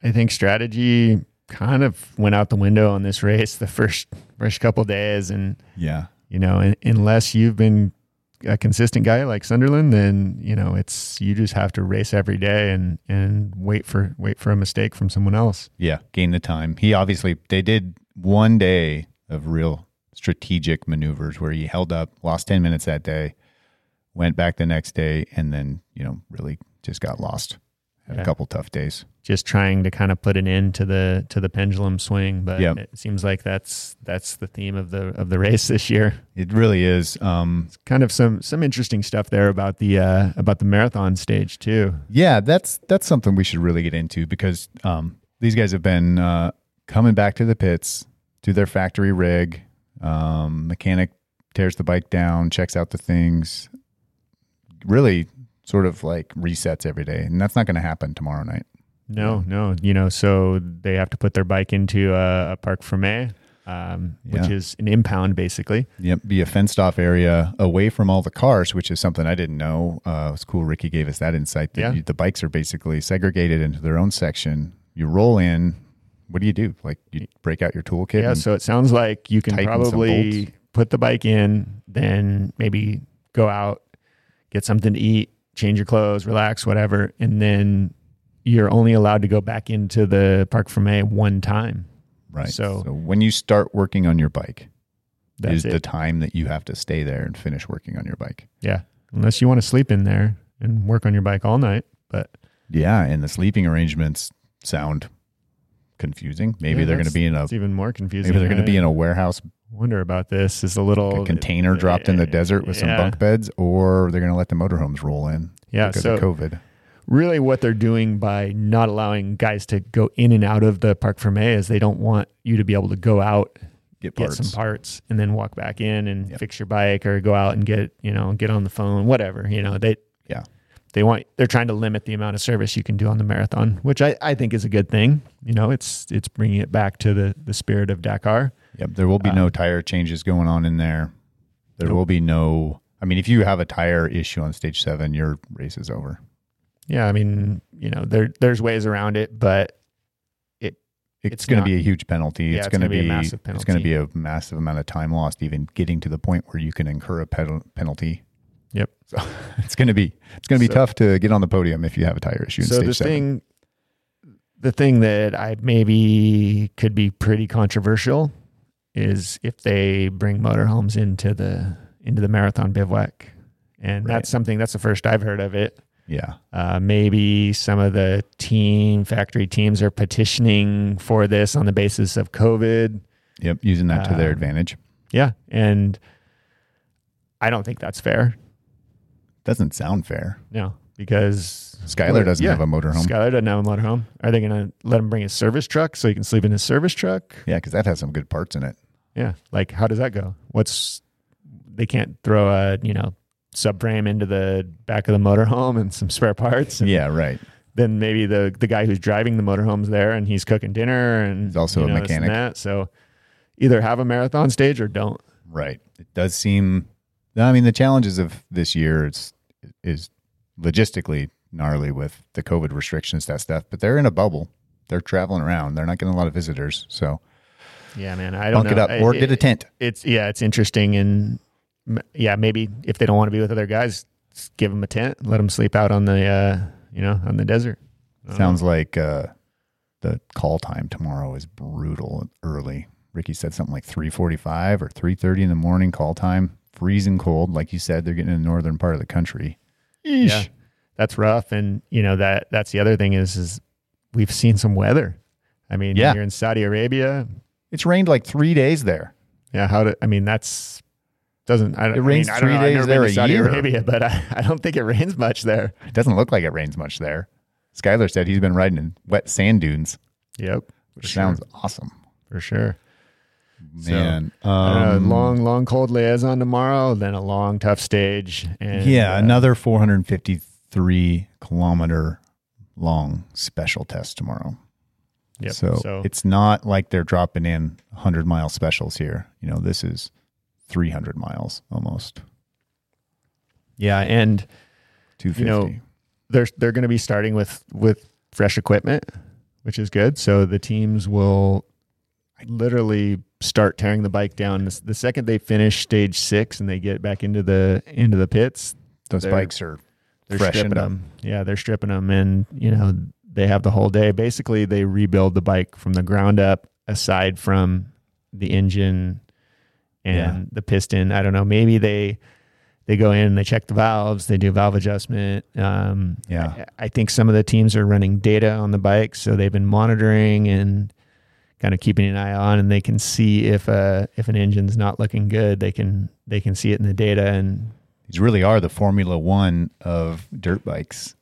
I think strategy kind of went out the window on this race the first first couple days, and yeah, you know, unless you've been a consistent guy like Sunderland, then you know it's you just have to race every day and and wait for wait for a mistake from someone else. Yeah, gain the time. He obviously they did one day of real strategic maneuvers where he held up, lost 10 minutes that day, went back the next day, and then, you know, really just got lost. Had yeah. a couple tough days. Just trying to kind of put an end to the to the pendulum swing, but yep. it seems like that's that's the theme of the of the race [LAUGHS] this year. It really is. Um, it's kind of some some interesting stuff there about the uh, about the marathon stage too. Yeah, that's that's something we should really get into because um, these guys have been uh, coming back to the pits, do their factory rig. Um, mechanic tears the bike down, checks out the things, really sort of like resets every day, and that's not going to happen tomorrow night. No, no. You know, so they have to put their bike into a, a parc fermé, um, which Yeah. is an impound basically. Yep, be a fenced off area away from all the cars, which is something I didn't know. Uh, it was cool. Ricky gave us that insight that Yeah. you, the bikes are basically segregated into their own section. You roll in. What do you do? Like you break out your toolkit? Yeah, so it sounds like you can probably put the bike in, then maybe go out, get something to eat, change your clothes, relax, whatever, and then you're only allowed to go back into the parc fermé one time. right. so- So, when you start working on your bike, That's is it. the time that you have to stay there and finish working on your bike. yeah, unless you want to sleep in there and work on your bike all night, but Yeah, and the sleeping arrangements sound confusing. Maybe Yeah, they're going to be in a it's even more confusing. maybe they're going to be in a warehouse wonder about this. Is a little a container dropped in the desert with some bunk beds, or they're going to let the motorhomes roll in Yeah, because so of COVID. really what they're doing by not allowing guys to go in and out of the parc fermé is they don't want you to be able to go out Get get some parts and then walk back in and Yep. fix your bike or go out and get you know get on the phone whatever you know they Yeah. They want they're trying to limit the amount of service you can do on the marathon which i, I think is a good thing you know it's it's bringing it back to the the spirit of dakar Yep, there will be no tire changes going on in there. There Um, Nope. will be no. I mean, if you have a tire issue on stage seven, your race is over. yeah i mean you know there there's ways around it but It's, It's going to be a huge penalty. Yeah, it's it's going to be be, a massive It's going to be a massive amount of time lost, even getting to the point where you can incur a pen- penalty. So [LAUGHS] it's going to be it's going to be So- tough to get on the podium if you have a tire issue. In so stage the seven. thing the thing that i maybe could be pretty controversial is if they bring motorhomes into the into the marathon bivouac and Right. that's something that's the first i've heard of it yeah, uh, maybe some of the team factory teams are petitioning for this on the basis of covid yep, using that to their Um, advantage yeah and i don't think that's fair doesn't sound fair. no because Skyler doesn't Yeah. have a motorhome. Skyler doesn't have a motorhome. Are they going to let him bring his service truck so he can sleep in his service truck? yeah, because that has some good parts in it. Yeah. Like, how does that go? What's they can't throw a you know subframe into the back of the motorhome and some spare parts. And Yeah, right. Then maybe the the guy who's driving the motorhome's there and he's cooking dinner and He's also you a know, this and mechanic. That. So either have a marathon stage or don't. Right. It does seem. I mean, the challenges of this year is is logistically gnarly with the COVID restrictions, that stuff. But they're in a bubble. They're traveling around. They're not getting a lot of visitors. So Yeah, man. I don't bunk know. it up or It- get a tent. It's yeah, it's interesting and yeah, maybe if they don't want to be with other guys, just give them a tent, let them sleep out on the uh, you know on the desert. I Sounds like uh, the call time tomorrow is brutal early. Ricky said something like three forty five or three thirty in the morning call time. Freezing cold, like you said. They're getting in the northern part of the country. Yeah, that's rough. And you know that that's the other thing is is we've seen some weather. I mean, Yeah. you're in Saudi Arabia. It's rained like three days there. Yeah, how do I mean that's doesn't I, It I rains mean, I three don't know, I've days never there been a Saudi year. Arabia, but I, I don't think it rains much there. It doesn't look like it rains much there. Skyler said he's been riding in wet sand dunes, Yep, which For sounds awesome. for sure. So, Man, don't um, long, long cold liaison tomorrow, then a long tough stage, and yeah, uh, another 453 kilometer long special test tomorrow. Yep. So, So, it's not like they're dropping in 100 mile specials here. You know, this is 300 miles almost. yeah, and 250. You know, they're they're going to be starting with with fresh equipment, which is good. So the teams will literally start tearing the bike down the, the second they finish stage six and they get back into the into the pits. Those bikes are They're stripping up. them. Yeah, they're stripping them, and you know they have the whole day. Basically, they rebuild the bike from the ground up, aside from the engine and Yeah. the piston. I don't know. Maybe they they go in and they check the valves. They do valve adjustment. Um, Yeah. I, I think some of the teams are running data on the bike, so they've been monitoring and kind of keeping an eye on, and they can see if uh if an engine's not looking good. They can they can see it in the data and These really are the Formula One of dirt bikes.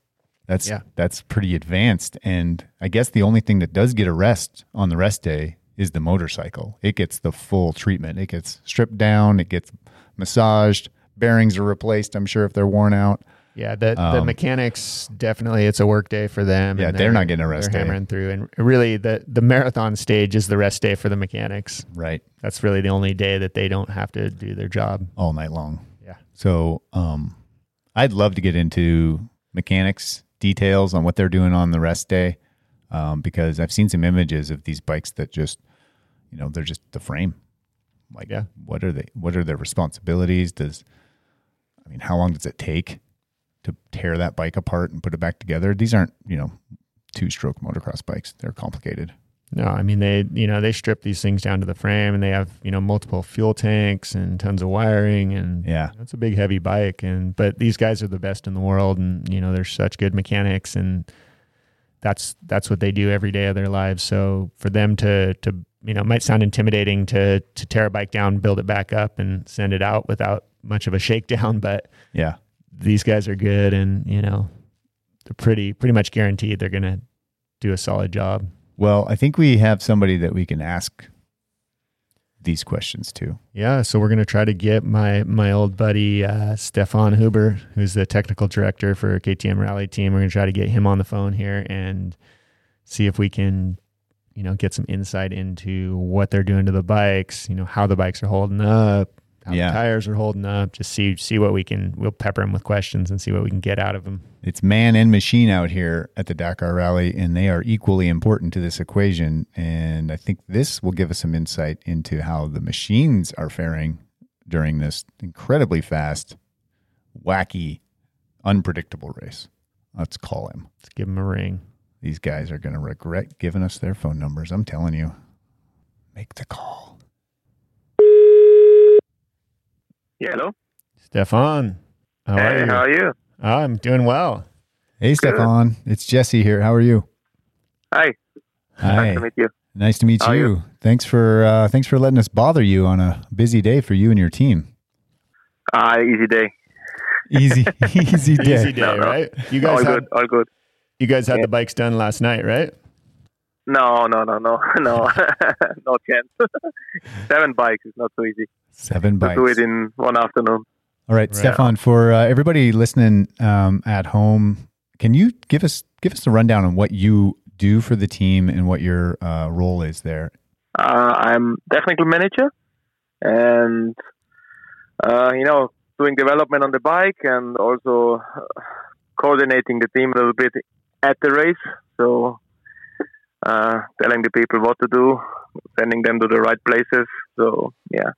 That's Yeah. that's pretty advanced. And I guess the only thing that does get a rest on the rest day is the motorcycle. It gets the full treatment. It gets stripped down, it gets massaged, bearings are replaced, I'm sure if they're worn out. Yeah, the the Um, mechanics definitely it's a work day for them. Yeah, and they're not getting a rest They're day. hammering through, and really the the marathon stage is the rest day for the mechanics. Right. That's really the only day that they don't have to do their job. All night long. Yeah. So um, I'd love to get into mechanics details on what they're doing on the rest day um, because I've seen some images of these bikes that just, you know, they're just the frame. Like, Yeah. what are they? What are their responsibilities? Does I mean, how long does it take to tear that bike apart and put it back together? These aren't, you know, two-stroke motocross bikes. They're complicated. No, I mean they you know they strip these things down to the frame, and they have you know multiple fuel tanks and tons of wiring, and Yeah. That's a big heavy bike and but these guys are the best in the world and you know they're such good mechanics and that's that's what they do every day of their lives. So for them to to you know it might sound intimidating to to tear a bike down, build it back up and send it out without much of a [LAUGHS] shakedown, but Yeah. These guys are good and you know they're pretty pretty much guaranteed they're going to do a solid job. Well, I think we have somebody that we can ask these questions to. Yeah, so we're gonna try to get my my old buddy uh, Stefan Huber, who's the technical director for KTM Rally Team. We're gonna try to get him on the phone here and see if we can, you know, get some insight into what they're doing to the bikes. You know, how the bikes are holding up, how Yeah. the tires are holding up. Just see see what we can. We'll pepper him with questions and see what we can get out of him. It's man and machine out here at the Dakar Rally, and they are equally important to this equation. And I think this will give us some insight into how the machines are faring during this incredibly fast, wacky, unpredictable race. Let's call him. Let's give him a ring. These guys are going to regret giving us their phone numbers. I'm telling you. Make the call. Yeah, hello. Stefan, how are hey, you? how are you? Oh, I'm doing well. Hey, Stefan. It's Jesse here. How are you? Hi. Hi. Nice to meet you. Nice to meet you. you? Thanks for uh, thanks for letting us bother you on a busy day for you and your team. Ah, easy day. Easy, [LAUGHS] [LAUGHS] easy day. Easy day, No, no. right? You guys all had good. All good. you guys had Yeah. the bikes done last night, right? No, no, no, no, [LAUGHS] no, no chance. Seven bikes is not so easy Seven to bites. do it in one afternoon. All right, Right. Stefan. For uh, everybody listening um, at home, can you give us give us a rundown on what you do for the team and what your uh, role is there? Uh, I'm technical manager, and uh, you know, doing development on the bike and also uh, coordinating the team a little bit at the race. So, uh, telling the people what to do, sending them to the right places. So, yeah,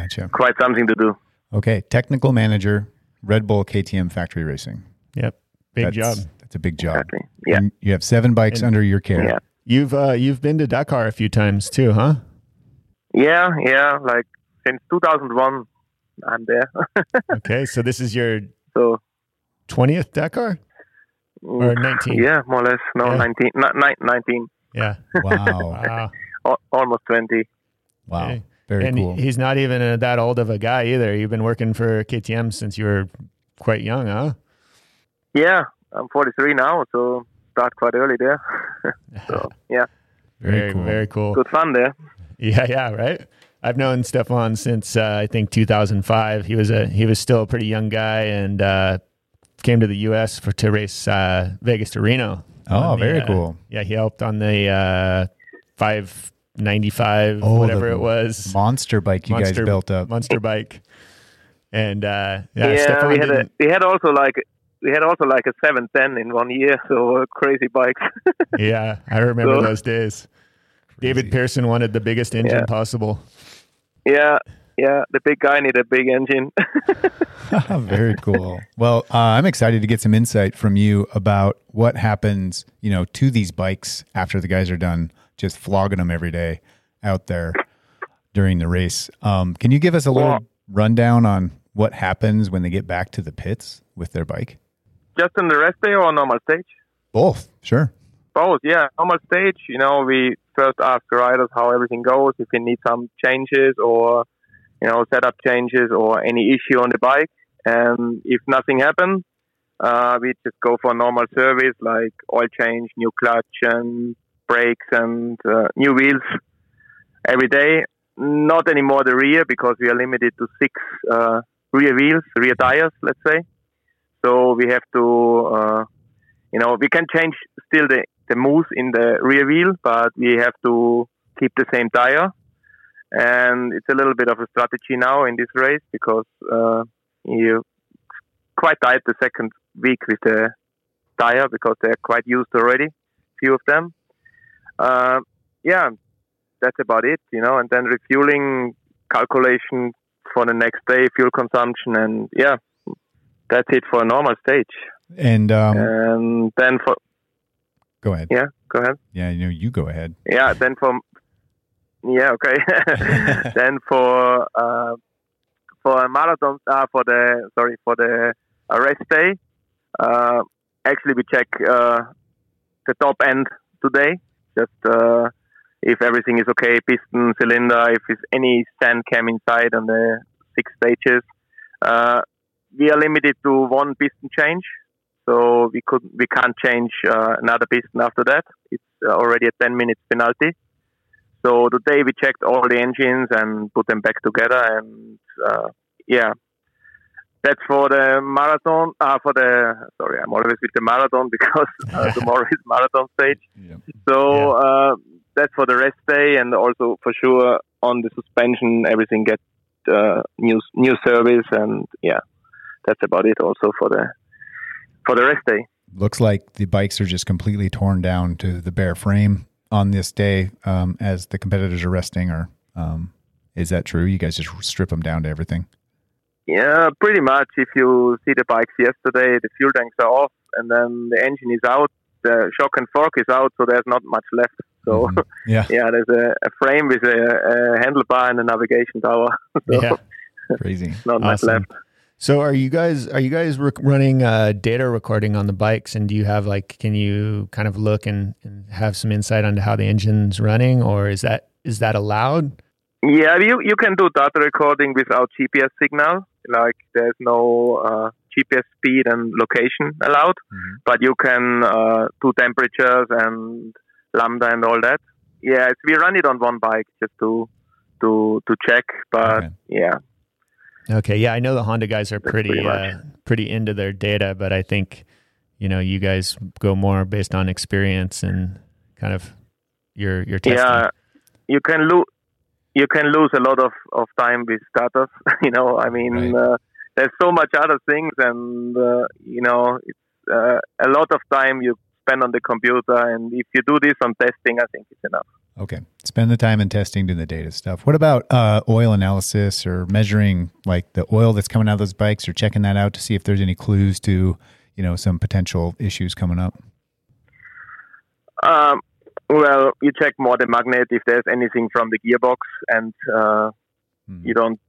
Gotcha. quite something to do. Okay, technical manager, Red Bull KTM Factory Racing. Yep. Big That's, job. That's a big job. Exactly. Yeah. And you have seven bikes And- under your care. Yeah. You've uh, you've been to Dakar a few times too, huh? Yeah, yeah. Like since 2001, I'm there. [LAUGHS] Okay, so this is your so twentieth Dakar or nineteen? yeah, more or less. No, Yeah. 19, ni- ni- 19, Yeah. Wow. Wow. [LAUGHS] al- almost 20. wow. Okay. Very and cool. he's not even uh that old of a guy either. You've been working for KTM since you were quite young, huh? Yeah, I'm 43 now, so start quite early there. [LAUGHS] so [LAUGHS] yeah, Very, very cool. good fun there. Yeah, yeah, right. I've known Stefan since uh, I think 2005. He was a he was still a pretty young guy and uh, came to the U.S. for to race uh, Vegas to Reno. Oh, on the, very uh, cool. Yeah, he helped on the uh, 595, Oh, whatever it was, Monster bike you Monster- guys built up. monster bike. And uh, yeah, Yeah, we had a, we had also like we had also like a 710 in one year, so uh, crazy bikes. [LAUGHS] yeah, I remember So- those days. David Crazy. Pearson wanted the biggest engine Yeah. possible. yeah, yeah, the big guy needed a big engine. [LAUGHS] Very cool. Well, uh, I'm excited to get some insight from you about what happens, you know, to these bikes after the guys are done just flogging them every day out there during the race. Um, can you give us a little Well- rundown on what happens when they get back to the pits with their bike? Just on the rest day or normal stage? Both, sure. Both, yeah. Normal stage, you know, we first ask the riders how everything goes, if we need some changes or, you know, setup changes or any issue on the bike. And if nothing happens, uh, we just go for normal service like oil change, new clutch and brakes and uh, new wheels every day. Not anymore the rear because we are limited to six uh, rear wheels, rear tires, let's say. So we have to, uh, you know, we can change still the the mousse in the rear wheel, but we have to keep the same tire. And it's a little bit of a strategy now in this race because uh, you quite tight the second week with the tire because they're quite used already, few of them. Uh, yeah, that's about it, you know. And then refueling calculation for the next day, fuel consumption, and yeah, that's it for a normal stage. And um, and then for go ahead. yeah, go ahead. Yeah, you know, you go ahead. Yeah, then for yeah, okay. [LAUGHS] [LAUGHS] then for uh, for a marathon, uh, for the sorry for the uh, rest day, uh, actually we check uh, the top end today, just uh, if everything is okay, piston, cylinder, if there's any sand came inside on the six stages. Uh, we are limited to one piston change, so we could we can't change uh, another piston after that. It's uh, already a 10 minutes penalty. So today we checked all the engines and put them back together, and uh, yeah, that's for the marathon. Uh, for the sorry, I'm always with the marathon [LAUGHS] because uh, tomorrow is marathon stage. Yeah. So uh, that's for the rest day, and also for sure on the suspension, everything gets uh, new new service, and yeah, that's about it. Also for the for the rest day. Looks like the bikes are just completely torn down to the bare frame on this day um, as the competitors are resting. Or um, is that true? You guys just strip them down to everything. Yeah, pretty much. If you see the bikes yesterday, the fuel tanks are off, and then the engine is out, the shock and fork is out, so there's not much left. So Mhm. [LAUGHS] Yeah, yeah, there's a, a frame with a, a handlebar and a navigation tower. [LAUGHS] so Yeah. [LAUGHS] crazy. not much left. So are you guys are you guys rec- running uh, data recording on the bikes, and do you have like can you kind of look and, and have some insight onto how the engine's running, or is that is that allowed? Yeah, you you can do data recording without GPS signal. Like there's no uh, GPS speed and location allowed, Mhm. but you can uh, do temperatures and lambda and all that. Yeah, it's, we run it on one bike just to to to check. But Okay. yeah, Okay, yeah, I know the Honda guys are That's pretty pretty uh, pretty into their data, but I think you know you guys go more based on experience and kind of your your testing. yeah, you can lose you can lose a lot of, of time with data. [LAUGHS] you know, I mean, Right. uh, there's so much other things, and uh, you know, it's uh, a lot of time you spend on the computer. And if you do this on testing, I think it's enough. Okay. Spend the time in testing, doing the data stuff. What about uh, oil analysis or measuring like the oil that's coming out of those bikes or checking that out to see if there's any clues to, you know, some potential issues coming up? Um, well, you check more the magnet if there's anything from the gearbox, and uh, Mhm. you don't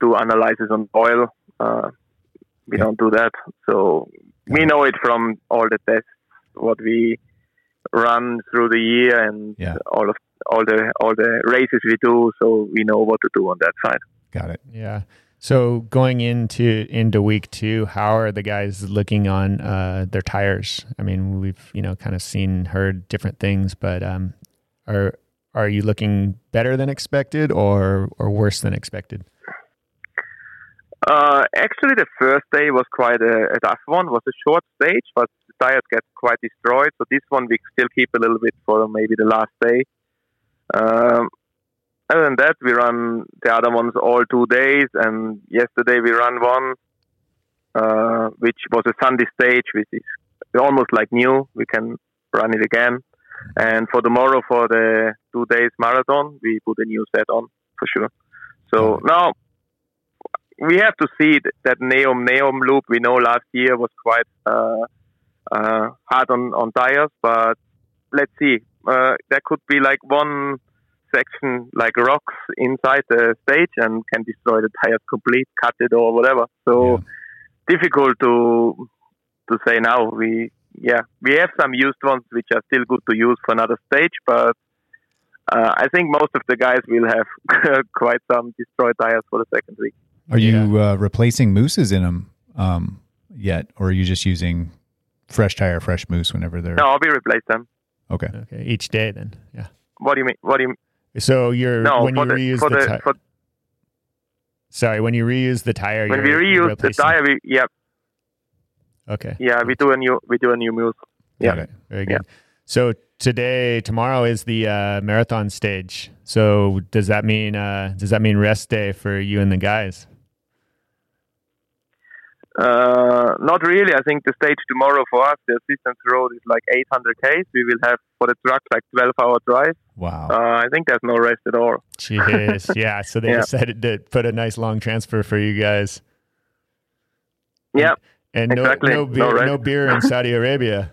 do analysis on oil. Uh, we Yeah. don't do that. So we know it from all the tests what we run through the year and Yeah. all of all the all the races we do. So we know what to do on that side. Got it. Yeah. So going into into week two, how are the guys looking on uh, their tires? I mean, we've you know kind of seen heard different things, but um, are are you looking better than expected or or worse than expected? Uh, actually, the first day was quite a, a tough one. It was a short stage, but the tires get quite destroyed. So this one we still keep a little bit for maybe the last day. Um, other than that, we run the other ones all two days, and yesterday we ran one, uh, which was a Sunday stage, which is almost like new. We can run it again. And for tomorrow, for the two days marathon, we put a new set on for sure. So now we have to see that Neom Neom loop. We know last year was quite uh, uh, hard on, on tires, but let's see. Uh, there could be like one section like rocks inside the stage and can destroy the tires complete, cut it or whatever. So difficult to to say now. We yeah we have some used ones which are still good to use for another stage, but uh, I think most of the guys will have [LAUGHS] quite some destroyed tires for the second week. Are you uh, replacing mousses in them um, yet, or are you just using fresh tire, fresh mousse whenever they're No, I'll be replace them. okay? Okay, each day then. Yeah. What do you mean? What do you So you're no when you the reuse the, the ti- for, sorry when you reuse the tire when we reuse the tire? We, yeah, Okay. Yeah, we do a new we do a new. Got Yeah. Very good. So today, tomorrow is the uh, marathon stage. So does that mean uh, does that mean rest day for you and the guys? Uh, not really. I think the stage tomorrow for us, the assistance road is like 800 k's. We will have for the truck like 12 hour drive. Wow. Uh, I think there's no rest at all. Jeez. [LAUGHS] yeah. So they Yeah. decided to put a nice long transfer for you guys. Yeah, And no, Exactly. no No beer, rest. no beer in [LAUGHS] Saudi Arabia.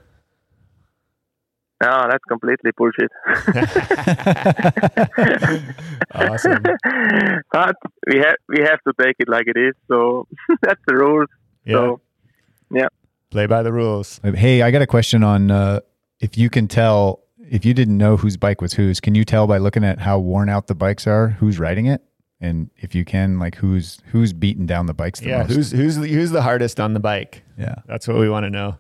no, that's completely bullshit. [LAUGHS] Awesome. but we have we have to take it like it is. So that's the rules. Yeah. So Play by the rules. Hey, I got a question on uh, if you can tell if you didn't know whose bike was whose. Can you tell by looking at how worn out the bikes are, who's riding it, and if you can, like who's who's beating down the bikes the Yeah. most? Who's who's the, who's the hardest on the bike? yeah. That's what we want to know.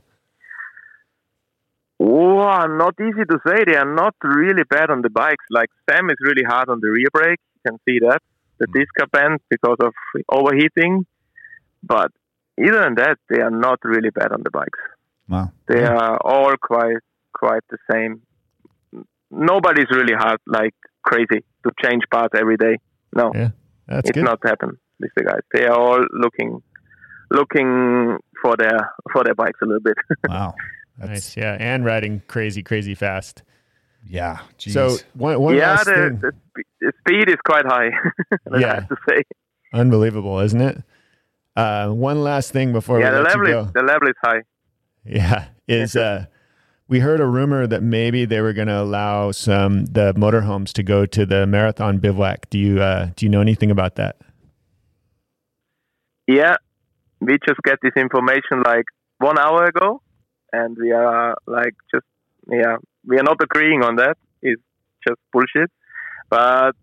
Wow, not easy to say. They are not really bad on the bikes. Like Sam is really hard on the rear brake. You can see that. The Mm. disc bends because of overheating. But other than that, they are not really bad on the bikes. Wow. They are all quite quite the same. Nobody's really hard like crazy to change parts every day. No, Yeah. That's it's good. not happen with the guys. They are all looking looking for their for their bikes a little bit. [LAUGHS] Wow. That's, nice. Yeah. And riding crazy, crazy fast. Yeah. Jeez. So one, one yeah, last the, thing. the, the speed is quite high. [LAUGHS] I Yeah. have to say. Unbelievable, isn't it? Uh, one last thing before yeah, we let you go. is the level is high. Yeah, is uh, we heard a rumor that maybe they were going to allow some the motorhomes to go to the marathon bivouac. Do you uh, do you know anything about that? Yeah, we just get this information like one hour ago, and we are like just yeah, we are not agreeing on that. It's just bullshit. But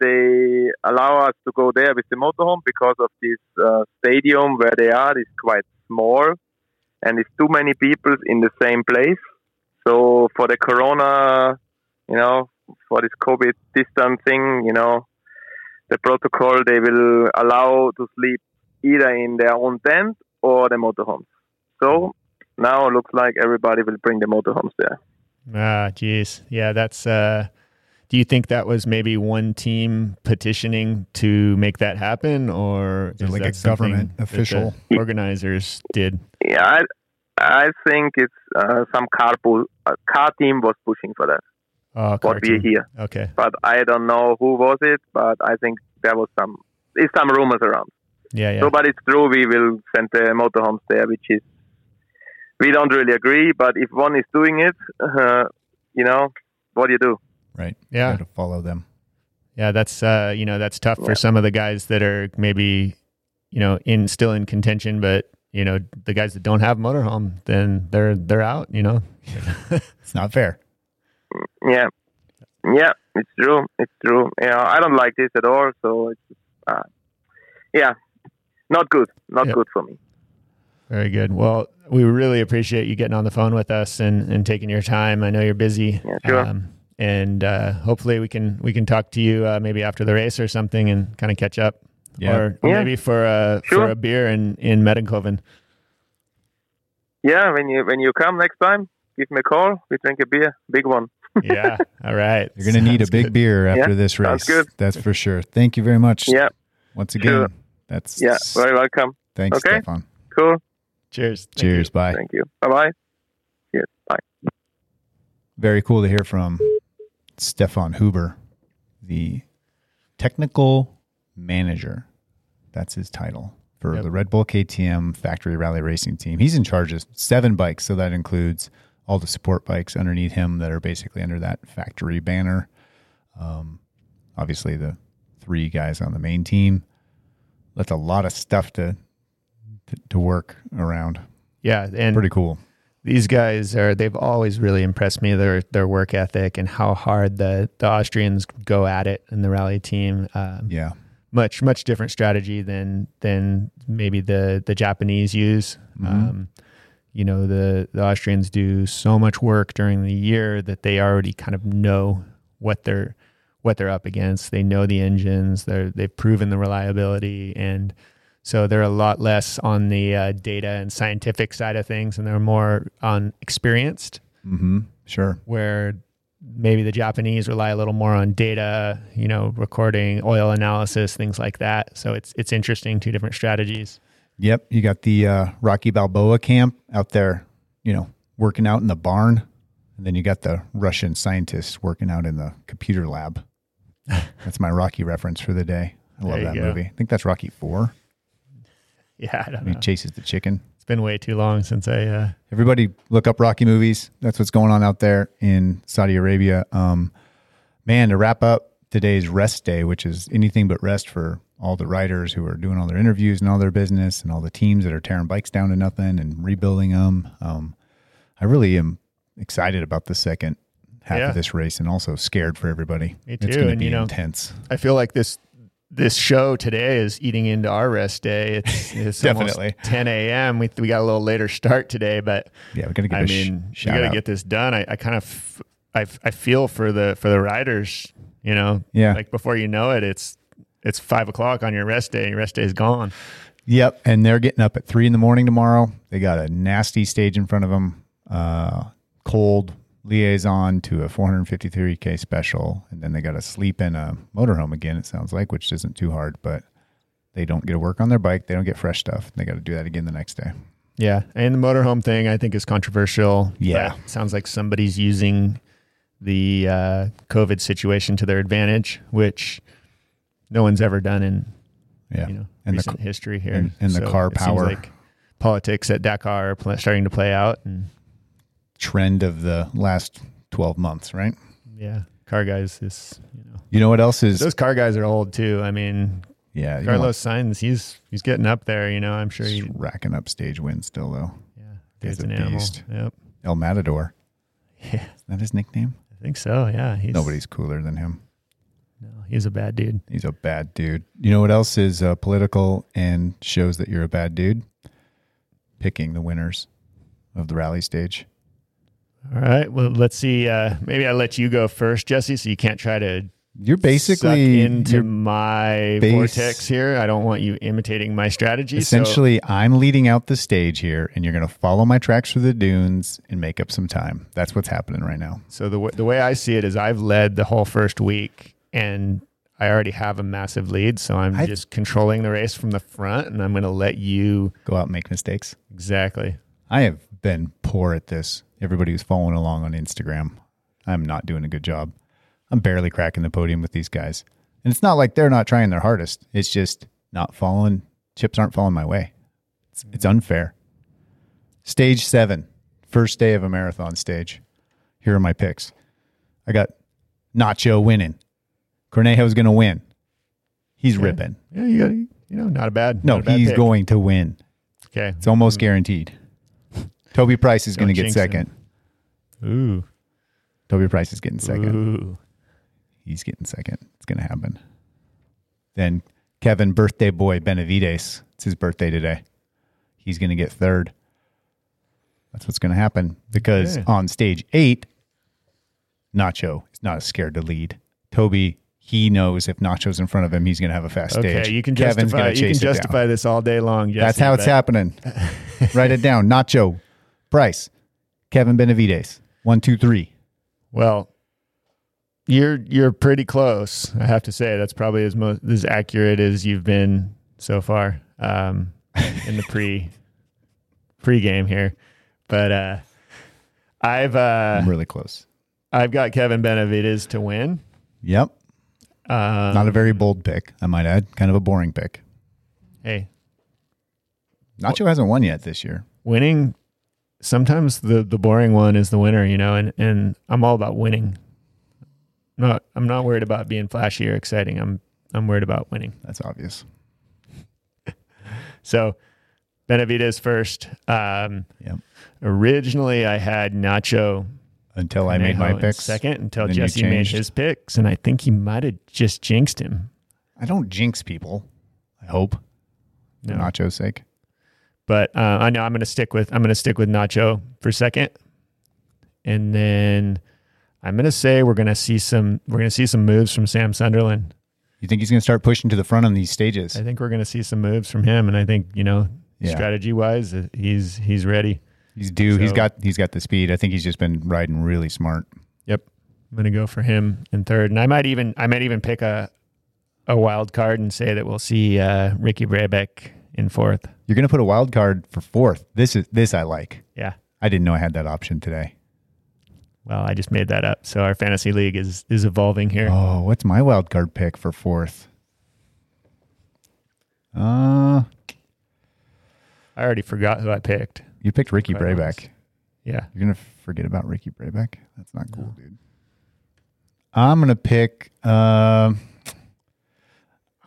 they allow us to go there with the motorhome because of this uh, stadium where they are is quite small, and it's too many people in the same place. So for the corona, you know, for this COVID distancing, you know, the protocol they will allow to sleep either in their own tent or the motorhomes. So now it looks like everybody will bring the motorhomes there. Ah, geez, yeah, that's. Uh, do you think that was maybe one team petitioning to make that happen, or Is like that a government official? organizers did? Yeah, I, I think it's uh, some car pool, uh, car team was pushing for that. Oh, What we cartoon. hear, Okay, but I don't know who was it. But I think there was some, it's some rumors around. yeah, yeah, So, but it's true. We will send the motorhomes there, which is we don't really agree. But if one is doing it, [LAUGHS] uh, you know, what do you do? Right. yeah. Got to follow them. Yeah, that's uh, you know that's tough Yeah. for some of the guys that are maybe you know in still in contention, but you know the guys that don't have motorhome, then they're they're out. You know, [LAUGHS] It's not fair. Yeah, yeah, it's true. It's true. Yeah, I don't like this at all. So it's, uh, yeah, not good. Not Yeah. good for me. very good. Well, we really appreciate you getting on the phone with us and and taking your time. I know you're busy. Yeah, sure. Um, and uh, hopefully we can we can talk to you uh, maybe after the race or something and kind of catch up. Yeah. Or Yeah. maybe for a for a beer in in Mattighofen. Yeah, when you when you come next time, give me a call. We drink a beer, big one. [LAUGHS] Yeah. All right. You're going to need a big good. beer after Yeah, this race. sounds good. That's for sure. Thank you very much. Yeah, Once again, Sure. that's yeah, very welcome. thanks, Okay. Stefan. Cool. Cheers. Thank Cheers. you. Bye. Thank you. Bye bye. Yes. Bye. Very cool to hear from Stefan Huber, the technical manager. That's his title for Yep. the Red Bull KTM Factory Rally Racing Team. He's in charge of seven bikes, so that includes all the support bikes underneath him that are basically under that factory banner. Um, obviously, the three guys on the main team. That's a lot of stuff to to, to work around. Yeah, and Pretty cool. These guys are they've always really impressed me their their work ethic and how hard the the Austrians go at it in the rally team. Um, Yeah. Much much different strategy than than maybe the the Japanese use. Mhm. Um, you know the the Austrians do so much work during the year that they already kind of know what they're what they're up against. They know the engines. They're they've proven the reliability and So they're a lot less on the uh, data and scientific side of things, and they're more on experienced. Mm-hmm. Sure. Where maybe the Japanese rely a little more on data, you know, recording, oil analysis, things like that. So it's it's interesting, two different strategies. Yep. You got the uh, Rocky Balboa camp out there, you know, working out in the barn. And then you got the Russian scientists working out in the computer lab. [LAUGHS] That's my Rocky reference for the day. I love that go. movie. I think that's Rocky Four. [LAUGHS] Yeah, I don't When he chases the chicken. It's been way too long since I. Uh, Everybody look up Rocky movies. That's what's going on out there in Saudi Arabia. Um, man, to wrap up today's rest day, which is anything but rest for all the writers who are doing all their interviews and all their business and all the teams that are tearing bikes down to nothing and rebuilding them. Um, I really am excited about the second half Yeah. of this race and also scared for everybody. Me It's too, going to and, be you know, intense. I feel like this this show today is eating into our rest day. It's, [LAUGHS] it's Definitely. almost 10 a.m. We we got a little later start today, but Yeah, we're to give I sh- mean, you shout got to out. get this done. I, I kind of I, I feel for the for the riders. You know, Yeah. Like before you know it, it's it's five o'clock on your rest day. Your rest day is gone. Yep, and they're getting up at three in the morning tomorrow. They got a nasty stage in front of them, uh, cold liaison to a 453k special, and then they got to sleep in a motorhome again. It sounds like, which isn't too hard, but they don't get to work on their bike. They don't get fresh stuff. They got to do that again the next day. Yeah, and the motorhome thing I think is controversial. Yeah. sounds like somebody's using the uh, COVID situation to their advantage, which no one's ever done in Yeah, you know and the recent history here. and- and the car power. like politics at Dakar are pl- starting to play out, and trend of the last 12 months, right? yeah, car guys is you know You know what else is? those car guys are old too. I mean, yeah, Carlos Sainz, he's he's getting up there. You know, I'm sure he He's racking up stage wins still though. yeah, He's dude's a an animal. beast. Yep, El Matador. [LAUGHS] yeah, Is that his nickname? I think so. Yeah, he's Nobody's cooler than him. no, he's a bad dude. He's a bad dude. You know what else is uh, political and shows that you're a bad dude? Picking the winners of the rally stage. All right. Well, let's see. Uh, maybe I let you go first, Jesse, so you can't try to You're basically into my base- vortex here. I don't want you imitating my strategy. so- essentially I'm leading out the stage here, and you're going to follow my tracks through the dunes and make up some time. That's what's happening right now. So the w- the way I see it is, I've led the whole first week, and I already have a massive lead. So I'm I- just controlling the race from the front, and I'm going to let you Go out and make mistakes. exactly. I have been poor at this. Everybody who's following along on Instagram, I'm not doing a good job. I'm barely cracking the podium with these guys. And it's not like they're not trying their hardest. It's just not falling. Chips aren't falling my way. It's, it's mm-hmm. unfair. Stage seven, first day of a marathon stage. Here are my picks. I got Nacho winning. Cornejo's going to win. He's ripping. Yeah, you got you know not a bad. No, not a bad he's pick. going to win. Okay. It's almost mm-hmm. guaranteed. Toby Price is going to get jinx him. second. Ooh. Toby Price is getting second. Ooh. He's getting second. It's going to happen. Then Kevin, birthday boy Benavides. It's his birthday today. He's going to get third. That's what's going to happen because Okay. on stage eight, Nacho is not as scared to lead. Toby, he knows if Nacho's in front of him, he's going to have a fast Okay, stage. you can Kevin's justify you can chase it down. justify this all day long. Jesse, That's how it's happening. [LAUGHS] Write it down. Nacho, Price, Kevin Benavides. One, two, three. Well, you're you're pretty close. I have to say that's probably as most as accurate as you've been so far um, in the pre [LAUGHS] pre game here. But uh, I've uh, I'm really close. I've got Kevin Benavides to win. Yep. Um, Not a very bold pick, I might add. Kind of a boring pick. hey, Nacho hasn't won yet this year. winning. Sometimes the the boring one is the winner, you know, and and I'm all about winning. Not I'm not worried about being flashy or exciting. I'm I'm worried about winning. That's obvious. [LAUGHS] So Benavides first. Um, Yep. Originally, I had Nacho Until I made my picks. second until Jesse made his picks, and I think he might have just jinxed him. I don't jinx people. I hope. For Nacho's sake. But uh, I know I'm going to stick with I'm going to stick with Nacho for second, and then I'm going to say we're going to see some we're going to see some moves from Sam Sunderland. You think he's going to start pushing to the front on these stages? I think we're going to see some moves from him, and I think you know, Yeah. strategy wise, he's he's ready. He's due. He's got he's got the speed. I think he's just been riding really smart. Yep, I'm going to go for him in third, and I might even I might even pick a a wild card and say that we'll see uh, Ricky Brabec in fourth. You're going to put a wild card for fourth. This is this I like. Yeah. I didn't know I had that option today. Well, I just made that up. So our fantasy league is is evolving here. Oh, what's my wild card pick for fourth? Uh, I already forgot who I picked. you picked Ricky Quite honest. Yeah. You're gonna forget about Ricky Brabec? That's not cool, dude. I'm gonna pick. Um,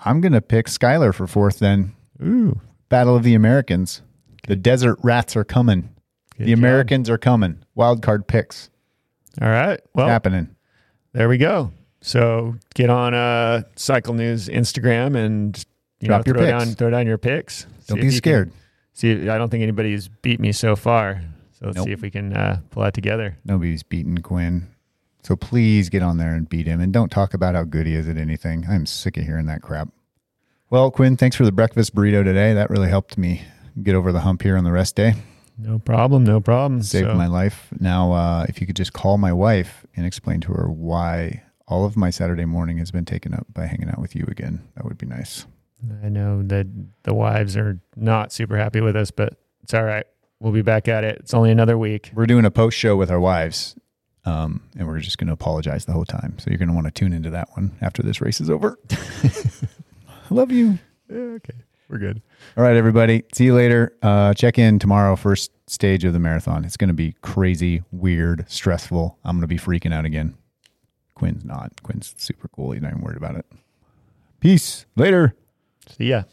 I'm gonna pick Skyler for fourth. Then Ooh. Battle of the Americans. The desert rats are coming. good the job. Americans are coming. Wild card picks All right. Well, happening. there we go. So get on uh Cycle News Instagram and you Drop know, your throw picks. down throw down your picks. Don't See be scared. Can, see, I don't think anybody's beat me so far. So let's Nope. see if we can uh, pull that together. Nobody's beaten Quinn. So please get on there and beat him and don't talk about how good he is at anything. I'm sick of hearing that crap. Well, Quinn, thanks for the breakfast burrito today. That really helped me get over the hump here on the rest day. No problem. No problem. Saved So- my life. Now, uh, if you could just call my wife and explain to her why all of my Saturday morning has been taken up by hanging out with you again, that would be nice. I know that the wives are not super happy with us, but it's all right. We'll be back at it. It's only another week. We're doing a post show with our wives, um, and we're just going to apologize the whole time. So you're going to want to tune into that one after this race is over. [LAUGHS] I love you. okay. We're good. All right, everybody. See you later. Uh, check in tomorrow, first stage of the marathon. It's going to be crazy, weird, stressful. I'm going to be freaking out again. Quinn's not. Quinn's super cool. He's not even worried about it. Peace. Later. See ya.